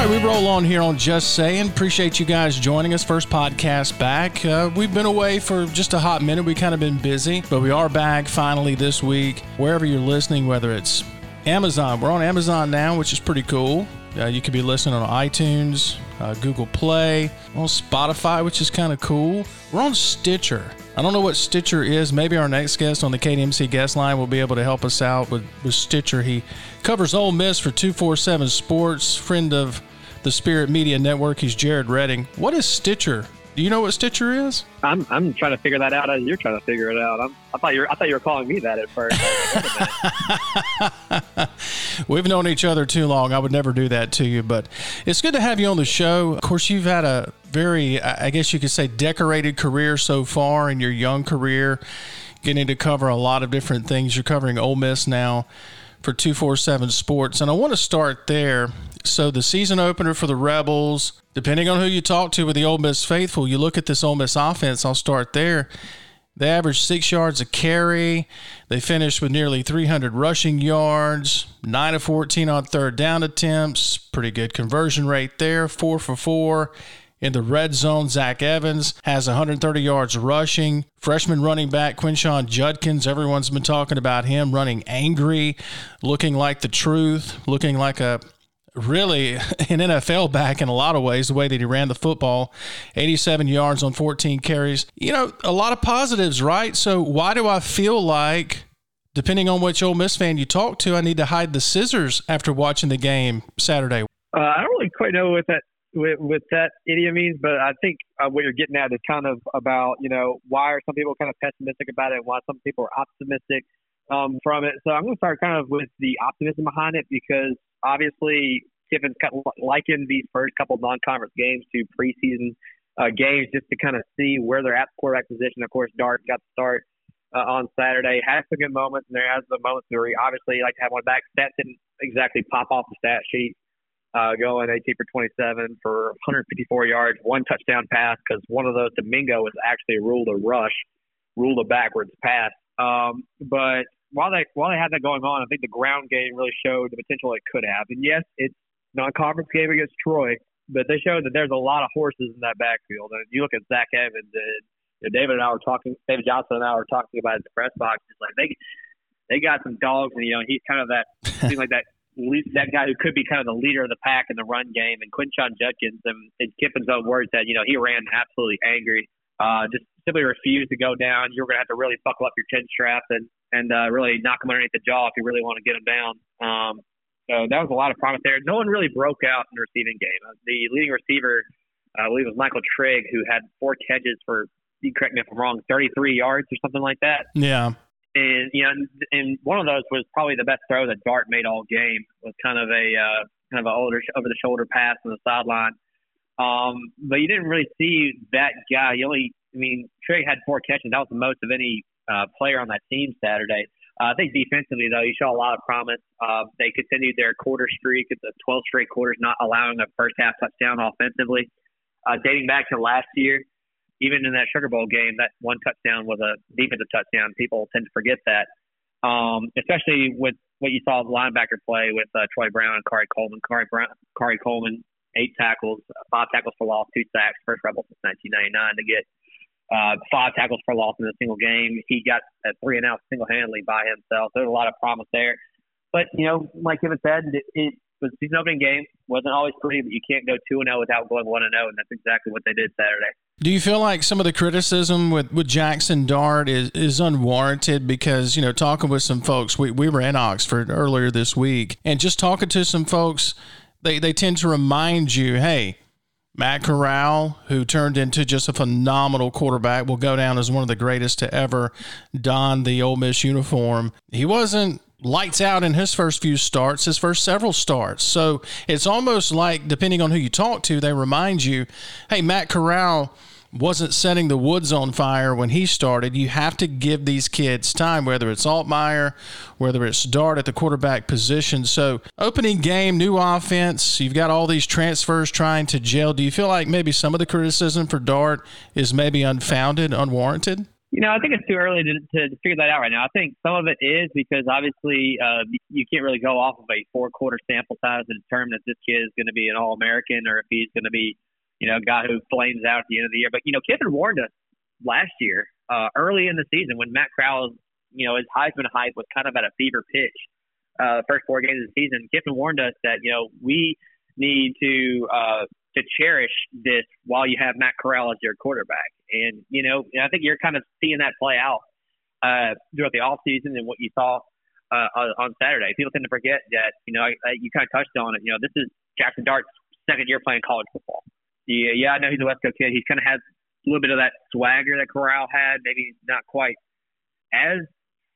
we roll on here on Just Saying. Appreciate you guys joining us. First podcast back. Uh, we've been away for just a hot minute. We kind of been busy, but we are back finally this week. Wherever you're listening, whether it's Amazon. We're on Amazon now, which is pretty cool. Uh, you can be listening on iTunes, uh, Google Play, on Spotify, which is kind of cool. We're on Stitcher. I don't know what Stitcher is. Maybe our next guest on the KDMC guest line will be able to help us out with, with Stitcher. He covers Ole Miss for 247 Sports, friend of the Spirit Media Network. He's Jared Redding. What is Stitcher? Do you know what Stitcher is? I'm I'm trying to figure that out as you're trying to figure it out. I'm, I thought you were I thought you were calling me that at first. *laughs* We've known each other too long. I would never do that to you, but it's good to have you on the show. Of course, you've had a very, I guess you could say, decorated career so far in your young career, getting to cover a lot of different things. You're covering Ole Miss now for 247 Sports. And I want to start there. So, the season opener for the Rebels, depending on who you talk to with the Ole Miss faithful, you look at this Ole Miss offense, I'll start there. They averaged six yards a carry. They finished with nearly 300 rushing yards, 9 of 14 on third down attempts. Pretty good conversion rate there, 4 for 4 in the red zone, Zach Evans has 130 yards rushing. Freshman running back Quinshon Judkins, everyone's been talking about him running angry, looking like the truth, looking like a really *laughs* an NFL back in a lot of ways, the way that he ran the football 87 yards on 14 carries. You know, a lot of positives, right? So, why do I feel like, depending on which Ole Miss fan you talk to, I need to hide the scissors after watching the game Saturday? Uh, I don't really quite know what that with, with that idiom means, but I think uh, what you're getting at is kind of about, you know, why are some people kind of pessimistic about it and why some people are optimistic um, from it. So I'm going to start kind of with the optimism behind it because obviously Kiffin's kind of likened these first couple non-conference games to preseason uh, games just to kind of see where they're at the quarterback position. Of course, Dart got the start uh, on Saturday. had some good moments, and there has the moments where he obviously like to have one back. Stats didn't exactly pop off the stat sheet uh, going 18 for 27 for 154 yards, one touchdown pass because one of those Domingo was actually ruled a rush, ruled a backwards pass. Um, but while they while they had that going on, I think the ground game really showed the potential it could have. And yes, it's non-conference game against Troy, but they showed that there's a lot of horses in that backfield. And you look at Zach Evans and you know, David and I were talking, David Johnson and I were talking about it in the press box. It's like they they got some dogs, and you know he's kind of that seems like that that guy who could be kind of the leader of the pack in the run game. And Quinshon Judkins, and in Kiffin's own words, that you know he ran absolutely angry, uh, just simply refused to go down. You were going to have to really buckle up your chin strap and and uh, really knock him underneath the jaw if you really want to get him down. Um, so that was a lot of promise there. No one really broke out in the receiving game. Uh, the leading receiver, uh, I believe, was Michael Trigg, who had four catches for, you correct me if I'm wrong, 33 yards or something like that. Yeah. And you know, and one of those was probably the best throw that Dart made all game. Was kind of a uh, kind of a older over the shoulder pass on the sideline. Um, but you didn't really see that guy. You only, I mean, Trigg had four catches. That was the most of any uh, player on that team Saturday. Uh, I think defensively, though, you show a lot of promise. Uh, they continued their quarter streak at the 12 straight quarters, not allowing a first half touchdown offensively. Uh, dating back to last year, even in that Sugar Bowl game, that one touchdown was a defensive touchdown. People tend to forget that, um, especially with what you saw the linebacker play with uh, Troy Brown and Khari Coleman. Khari, Brown, Khari Coleman, eight tackles, five tackles for loss, two sacks, first rebel since 1999 to get uh, five tackles for loss in a single game. He got a three and out single handedly by himself. There's a lot of promise there. But, you know, like Kevin said, it, it was a season opening game. Wasn't always pretty, but you can't go 2 0 without going 1 0, and that's exactly what they did Saturday. Do you feel like some of the criticism with, with Jackson Dart is, is unwarranted? Because, you know, talking with some folks, we, we were in Oxford earlier this week, and just talking to some folks, they, they tend to remind you, hey, Matt Corral, who turned into just a phenomenal quarterback, will go down as one of the greatest to ever don the Ole Miss uniform. He wasn't lights out in his first few starts, his first several starts. So it's almost like, depending on who you talk to, they remind you, hey, Matt Corral wasn't setting the woods on fire when he started. You have to give these kids time, whether it's Altmyer, whether it's Dart at the quarterback position. So, opening game, new offense, you've got all these transfers trying to gel. Do you feel like maybe some of the criticism for Dart is maybe unfounded, unwarranted? You know, I think it's too early to, to figure that out right now. I think some of it is because obviously uh, you can't really go off of a four quarter sample size and determine if this kid is going to be an All American or if he's going to be you know, a guy who flames out at the end of the year. But, you know, Kiffin warned us last year, uh, early in the season when Matt Corral, you know, his Heisman hype was kind of at a fever pitch, uh, first four games of the season. Kiffin warned us that, you know, we need to, uh, to cherish this while you have Matt Corral as your quarterback. And, you know, I think you're kind of seeing that play out, uh, throughout the off season and what you saw, uh, on Saturday. People tend to forget that, you know, I, I, you kind of touched on it. You know, this is Jackson Dart's second year playing college football. Yeah, yeah, I know he's a West Coast kid. He's kind of has a little bit of that swagger that Corral had. Maybe not quite as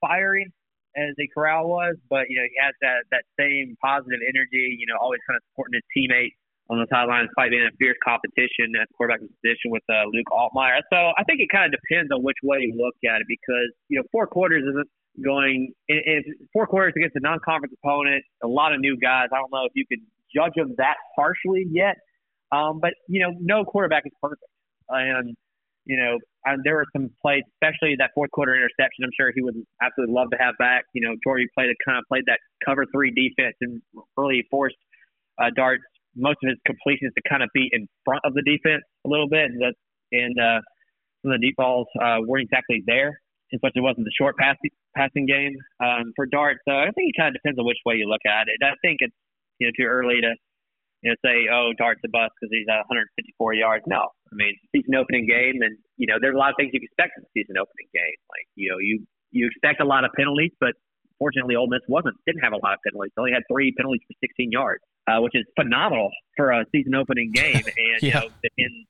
fiery as a Corral was, but you know he has that that same positive energy. You know, always kind of supporting his teammate on the sidelines, fighting in a fierce competition at the quarterback position with uh, Luke Altmyer. So I think it kind of depends on which way you look at it because you know four quarters isn't going. If four quarters against a non-conference opponent, a lot of new guys. I don't know if you could judge them that harshly yet. Um, but you know, no quarterback is perfect, and you know, and there were some plays, especially that fourth quarter interception. I'm sure he would absolutely love to have back. You know, Jordy played a kind of played that cover three defense and really forced uh, Darts most of his completions to kind of be in front of the defense a little bit, and that and uh, some of the deep balls uh, weren't exactly there, as much as it wasn't the short pass, passing game um, for Dart. So I think it kind of depends on which way you look at it. I think it's you know too early to you know, say, oh, Dart's a bust because he's at 154 yards. No, I mean, season opening game, and you know, there's a lot of things you expect in the season opening game. Like, you know, you you expect a lot of penalties, but fortunately, Ole Miss wasn't didn't have a lot of penalties. They only had three penalties for 16 yards, uh, which is phenomenal for a season opening game. *laughs* And yeah. you know, and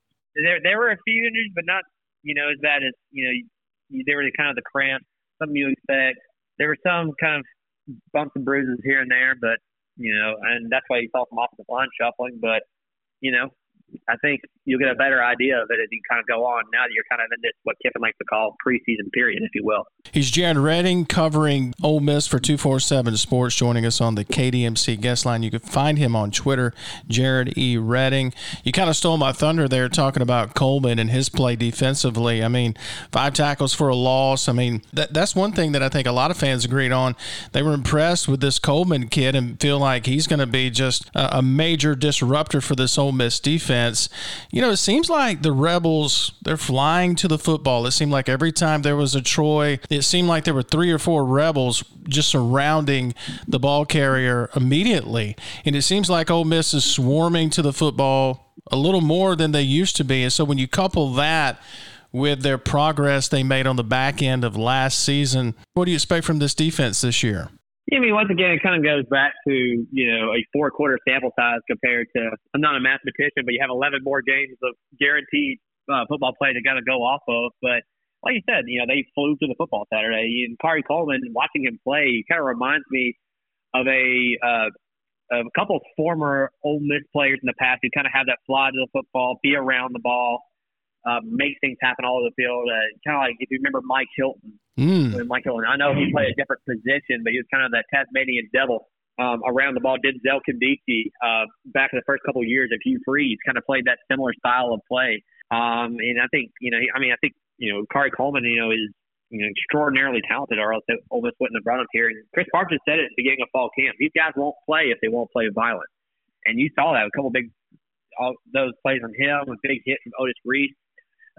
there there were a few injuries, but not you know as bad as you know. You, there were kind of the cramps, something you expect. There were some kind of bumps and bruises here and there, but you know, and that's why you saw some offensive line shuffling. But you know, I think you'll get a better idea of it as you kind of go on. Now that you're kind of in this what Kiffin likes to call preseason period, if you will. He's Jared Redding covering Ole Miss for two four seven Sports, joining us on the KDMC guest line. You can find him on Twitter, Jared E Redding. You kind of stole my thunder there, talking about Coleman and his play defensively. I mean, five tackles for a loss. I mean, that that's one thing that I think a lot of fans agreed on. They were impressed with this Coleman kid and feel like he's going to be just a, a major disruptor for this Ole Miss defense. You know, it seems like the Rebels, they're flying to the football. It seemed like every time there was a Troy, it seemed like there were three or four Rebels just surrounding the ball carrier immediately. And it seems like Ole Miss is swarming to the football a little more than they used to be. And so when you couple that with their progress they made on the back end of last season, what do you expect from this defense this year? I mean, once again, it kind of goes back to you know a four quarter sample size compared to. I'm not a mathematician, but you have 11 more games of guaranteed uh, football play to got to go off of. But like you said, you know they flew to the football Saturday. And Khari Coleman, watching him play, kind of reminds me of a uh, of a couple of former Ole Miss players in the past who kind of have that fly to the football, be around the ball, uh, make things happen all over the field. Uh, kind of like if you remember Mike Hilton. Mm. Hilton, I know he played a different position, but he was kind of that Tasmanian devil um, around the ball. Denzel Nkemdiche, uh, back in the first couple of years of Hugh Freeze, kind of played that similar style of play. Um, and I think, you know, I mean, I think, you know, Khari Coleman, you know, is you know, extraordinarily talented, or else Ole Miss wouldn't have brought him here. And Chris Parks said it at the beginning of fall camp. These guys won't play if they won't play violent. And you saw that a couple big, all those plays on him, a big hit from Otis Reese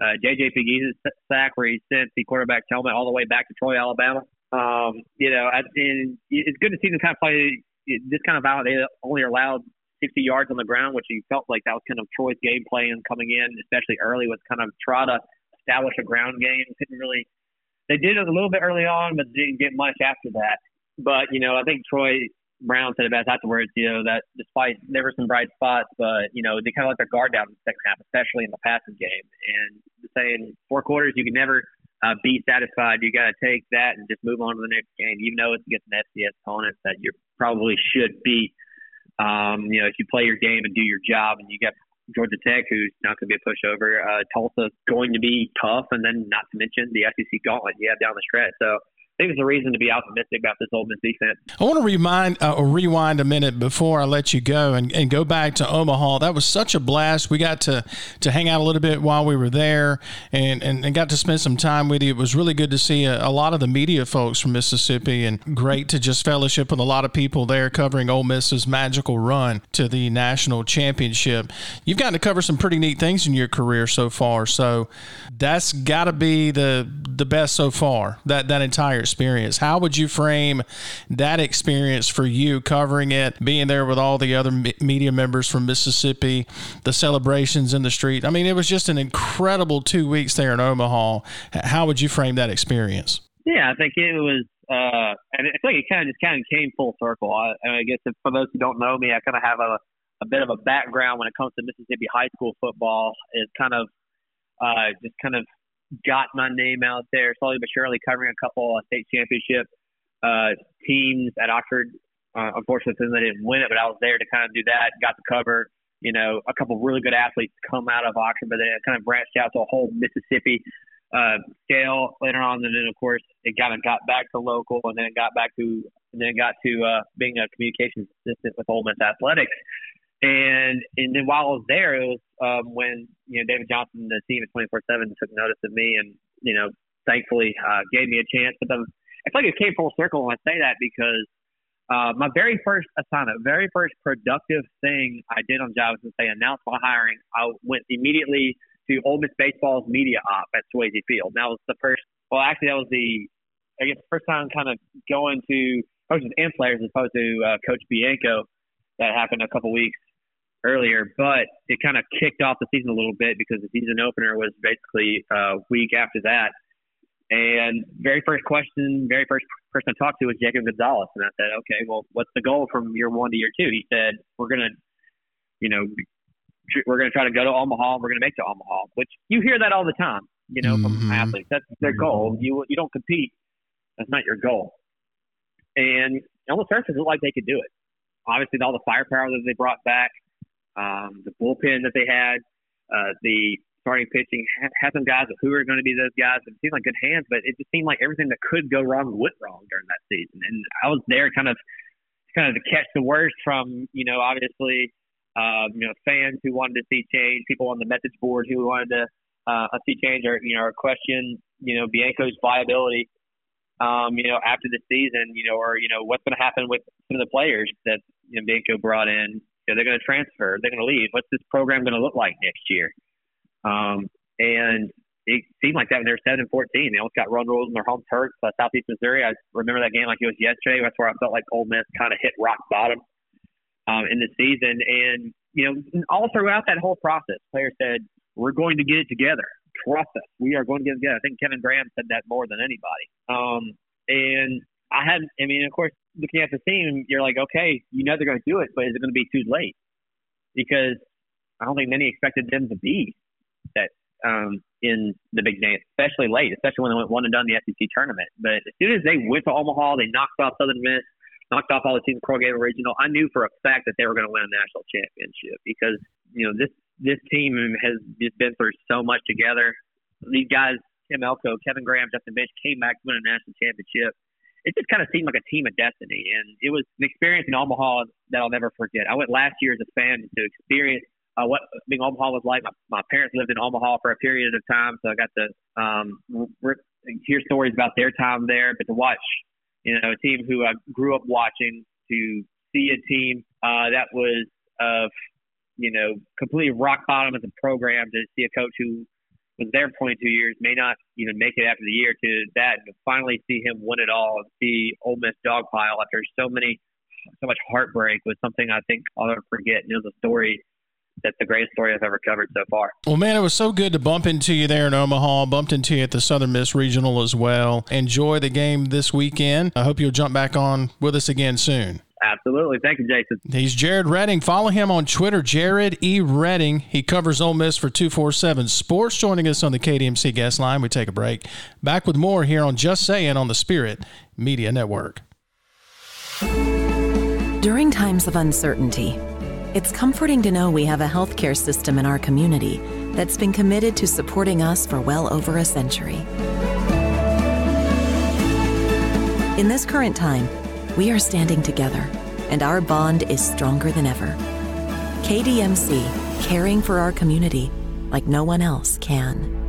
uh, JJ Pegues' sack where he sent the quarterback helmet all the way back to Troy, Alabama. Um, you know, and it's good to see them kind of play this kind of out. They only allowed 60 yards on the ground, which you felt like that was kind of Troy's game plan coming in, especially early, was kind of try to establish a ground game. Couldn't really. They did it a little bit early on, but didn't get much after that. But you know, I think Troy Brown said it best afterwards, you know, that despite there were some bright spots, but, you know, they kind of let their guard down in the second half, especially in the passing game. And saying four quarters, you can never uh, be satisfied. You got to take that and just move on to the next game, even though it's against an FCS opponent that you probably should beat. Um, you know, if you play your game and do your job, and you got Georgia Tech, who's not going to be a pushover. Uh, Tulsa's going to be tough, and then not to mention the SEC gauntlet you have down the stretch. So think there's a reason to be optimistic about this Ole Miss defense. I want to remind, uh, rewind a minute before I let you go and, and go back to Omaha. That was such a blast. We got to, to hang out a little bit while we were there and, and, and got to spend some time with you. It was really good to see a, a, lot of the media folks from Mississippi and great to just fellowship with a lot of people there covering Ole Miss's magical run to the national championship. You've gotten to cover some pretty neat things in your career so far. So that's got to be the the best so far, that, that entire experience. How would you frame that experience for you, covering it, being there with all the other media members from Mississippi, the celebrations in the street? I mean, it was just an incredible two weeks there in Omaha. How would you frame that experience? Yeah, I think it was, uh, and I think it kind of just kind of came full circle. I, I guess if, for those who don't know me, I kind of have a, a bit of a background when it comes to Mississippi high school football. It's kind of uh, just kind of got my name out there slowly but surely, covering a couple of state championship uh, teams at Oxford. Uh, unfortunately, they didn't win it, but I was there to kind of do that. Got to cover, you know, a couple of really good athletes come out of Oxford, but then it kind of branched out to a whole Mississippi uh, scale later on. And then, of course, it kind of got back to local, and then it got back to, and then it got to uh, being a communications assistant with Ole Miss Athletics. And and then while I was there, it was um, when you know David Johnson, the team at 24/7, took notice of me, and you know, thankfully uh, gave me a chance. But the, I feel like it came full circle when I say that because uh, my very first assignment, very first productive thing I did on job was they announced my hiring. I went immediately to Ole Miss baseball's media op at Swayze Field. That was the first. Well, actually, that was the I guess the first time kind of going to coaches and players as opposed to uh, Coach Bianco. That happened a couple weeks earlier, but it kind of kicked off the season a little bit because the season opener was basically a week after that. And very first question, very first person I talked to was Jacob Gonzalez, and I said, "Okay, well, what's the goal from year one to year two? He said, "We're gonna, you know, we're gonna try to go to Omaha. We're gonna make to Omaha." Which you hear that all the time, you know, mm-hmm. from athletes. That's their goal. You you don't compete. That's not your goal. And on the surface, it looked like they could do it. Obviously, all the firepower that they brought back, um, the bullpen that they had, uh, the starting pitching, had some guys who are going to be those guys. It seemed like good hands, but it just seemed like everything that could go wrong went wrong during that season. And I was there kind of, kind of to catch the worst from, you know, obviously, um, you know, fans who wanted to see change, people on the message board who wanted to uh, see change or, you know, or question, you know, Bianco's viability um, you know, after the season, you know, or you know, what's going to happen with some of the players that you know Bianco brought in? You know, they're going to transfer, they're going to leave. What's this program going to look like next year? Um, and it seemed like that when they were seven and fourteen. They almost got run rules in their home turf, uh, Southeast Missouri. I remember that game like it was yesterday. That's where I felt like Ole Miss kind of hit rock bottom um, in the season. And you know, all throughout that whole process, players said, "We're going to get it together trust us. We are going to get it together. I think Kevin Graham said that more than anybody. Um, and I had, I mean, of course, looking at the team, you're like, okay, you know they're going to do it, but is it going to be too late? Because I don't think many expected them to be that um, in the big game, especially late, especially when they went one and done the SEC tournament. But as soon as they went to Omaha, they knocked off Southern Miss, knocked off all the teams Pro Game Regional. I knew for a fact that they were going to win a national championship because you know this this team has just been through so much together. These guys, Tim Elko, Kevin Graham, Justin Bench, came back to win a national championship. It just kind of seemed like a team of destiny, and it was an experience in Omaha that I'll never forget. I went last year as a fan to experience uh, what being Omaha was like. My, my parents lived in Omaha for a period of time, so I got to um, re- hear stories about their time there. But to watch, you know, a team who I grew up watching, to see a team uh, that was of you know, completely rock bottom as a program to see a coach who was there for 22 years may not even make it after the year to that to finally see him win it all and see Ole Miss dogpile after so many, so much heartbreak was something I think I'll never forget. And it was a story that's the greatest story I've ever covered so far. Well, man, it was so good to bump into you there in Omaha. Bumped into you at the Southern Miss Regional as well. Enjoy the game this weekend. I hope you'll jump back on with us again soon. Absolutely. Thank you, Jason. He's Jared Redding. Follow him on Twitter, Jared E. Redding. He covers Ole Miss for 247 Sports. Joining us on the KDMC guest line. We take a break. Back with more here on Just Saying on the Spirit Media Network. During times of uncertainty, it's comforting to know we have a healthcare system in our community that's been committed to supporting us for well over a century. In this current time, we are standing together, and our bond is stronger than ever. KDMC, caring for our community like no one else can.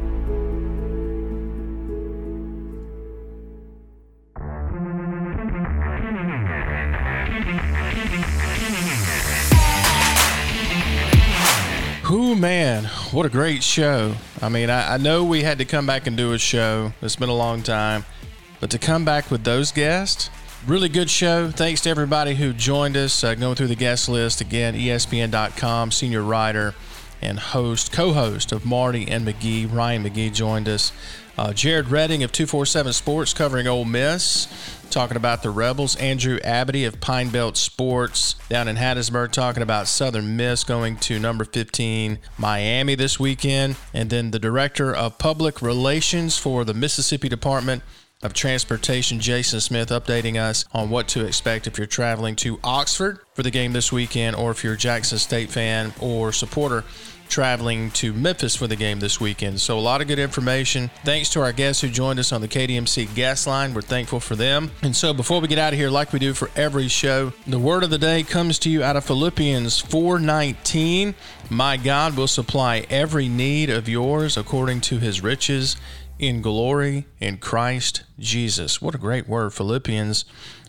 Who man, what a great show. I mean, I, I, know we had to come back and do a show. It's been a long time. But to come back with those guests, Really good show. Thanks to everybody who joined us. Uh, going through the guest list again, ESPN.com, senior writer and host, co-host of Marty and McGee. Ryan McGee joined us. Uh, Jared Redding of 247 Sports covering Ole Miss, talking about the Rebels. Andrew Abadie of Pine Belt Sports down in Hattiesburg talking about Southern Miss going to number 15 Miami this weekend. And then the Director of Public Relations for the Mississippi Department of Transportation, Jason Smith, updating us on what to expect if you're traveling to Oxford for the game this weekend, or if you're a Jackson State fan or supporter traveling to Memphis for the game this weekend. So, a lot of good information. Thanks to our guests who joined us on the KDMC guest line. We're thankful for them. And so, before we get out of here, like we do for every show, the word of the day comes to you out of Philippians 4:19. My God will supply every need of yours according to his riches in glory in Christ Jesus. What a great word. Philippians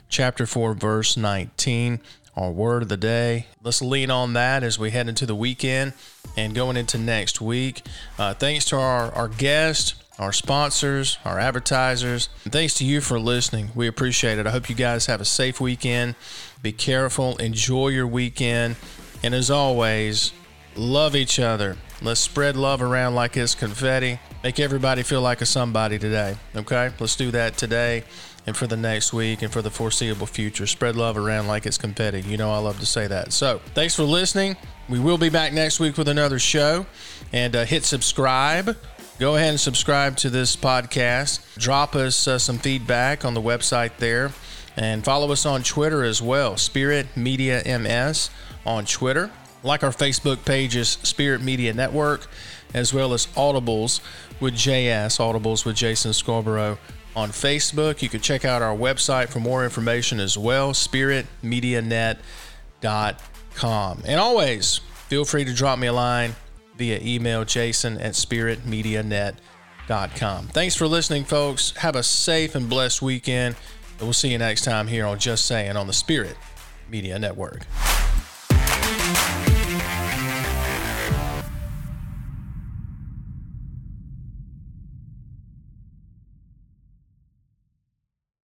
chapter 4, verse 19. Our word of the day. Let's lean on that as we head into the weekend and going into next week. Uh, thanks to our, our guests, our sponsors, our advertisers. And thanks to you for listening. We appreciate it. I hope you guys have a safe weekend. Be careful. Enjoy your weekend. And as always, love each other. Let's spread love around like it's confetti. Make everybody feel like a somebody today. Okay? Let's do that today and for the next week and for the foreseeable future. Spread love around like it's confetti. You know, I love to say that. So, thanks for listening. We will be back next week with another show. And uh, hit subscribe. Go ahead and subscribe to this podcast. Drop us uh, some feedback on the website there. And follow us on Twitter as well, Spirit Media MS on Twitter. Like our Facebook pages, Spirit Media Network, as well as Audibles with JS, Audibles with Jason Scarborough on Facebook. You can check out our website for more information as well, spiritmedianet.com. And always feel free to drop me a line via email, jason at spiritmedianet.com. Thanks for listening, folks. Have a safe and blessed weekend. And we'll see you next time here on Just Saying on the Spirit Media Network.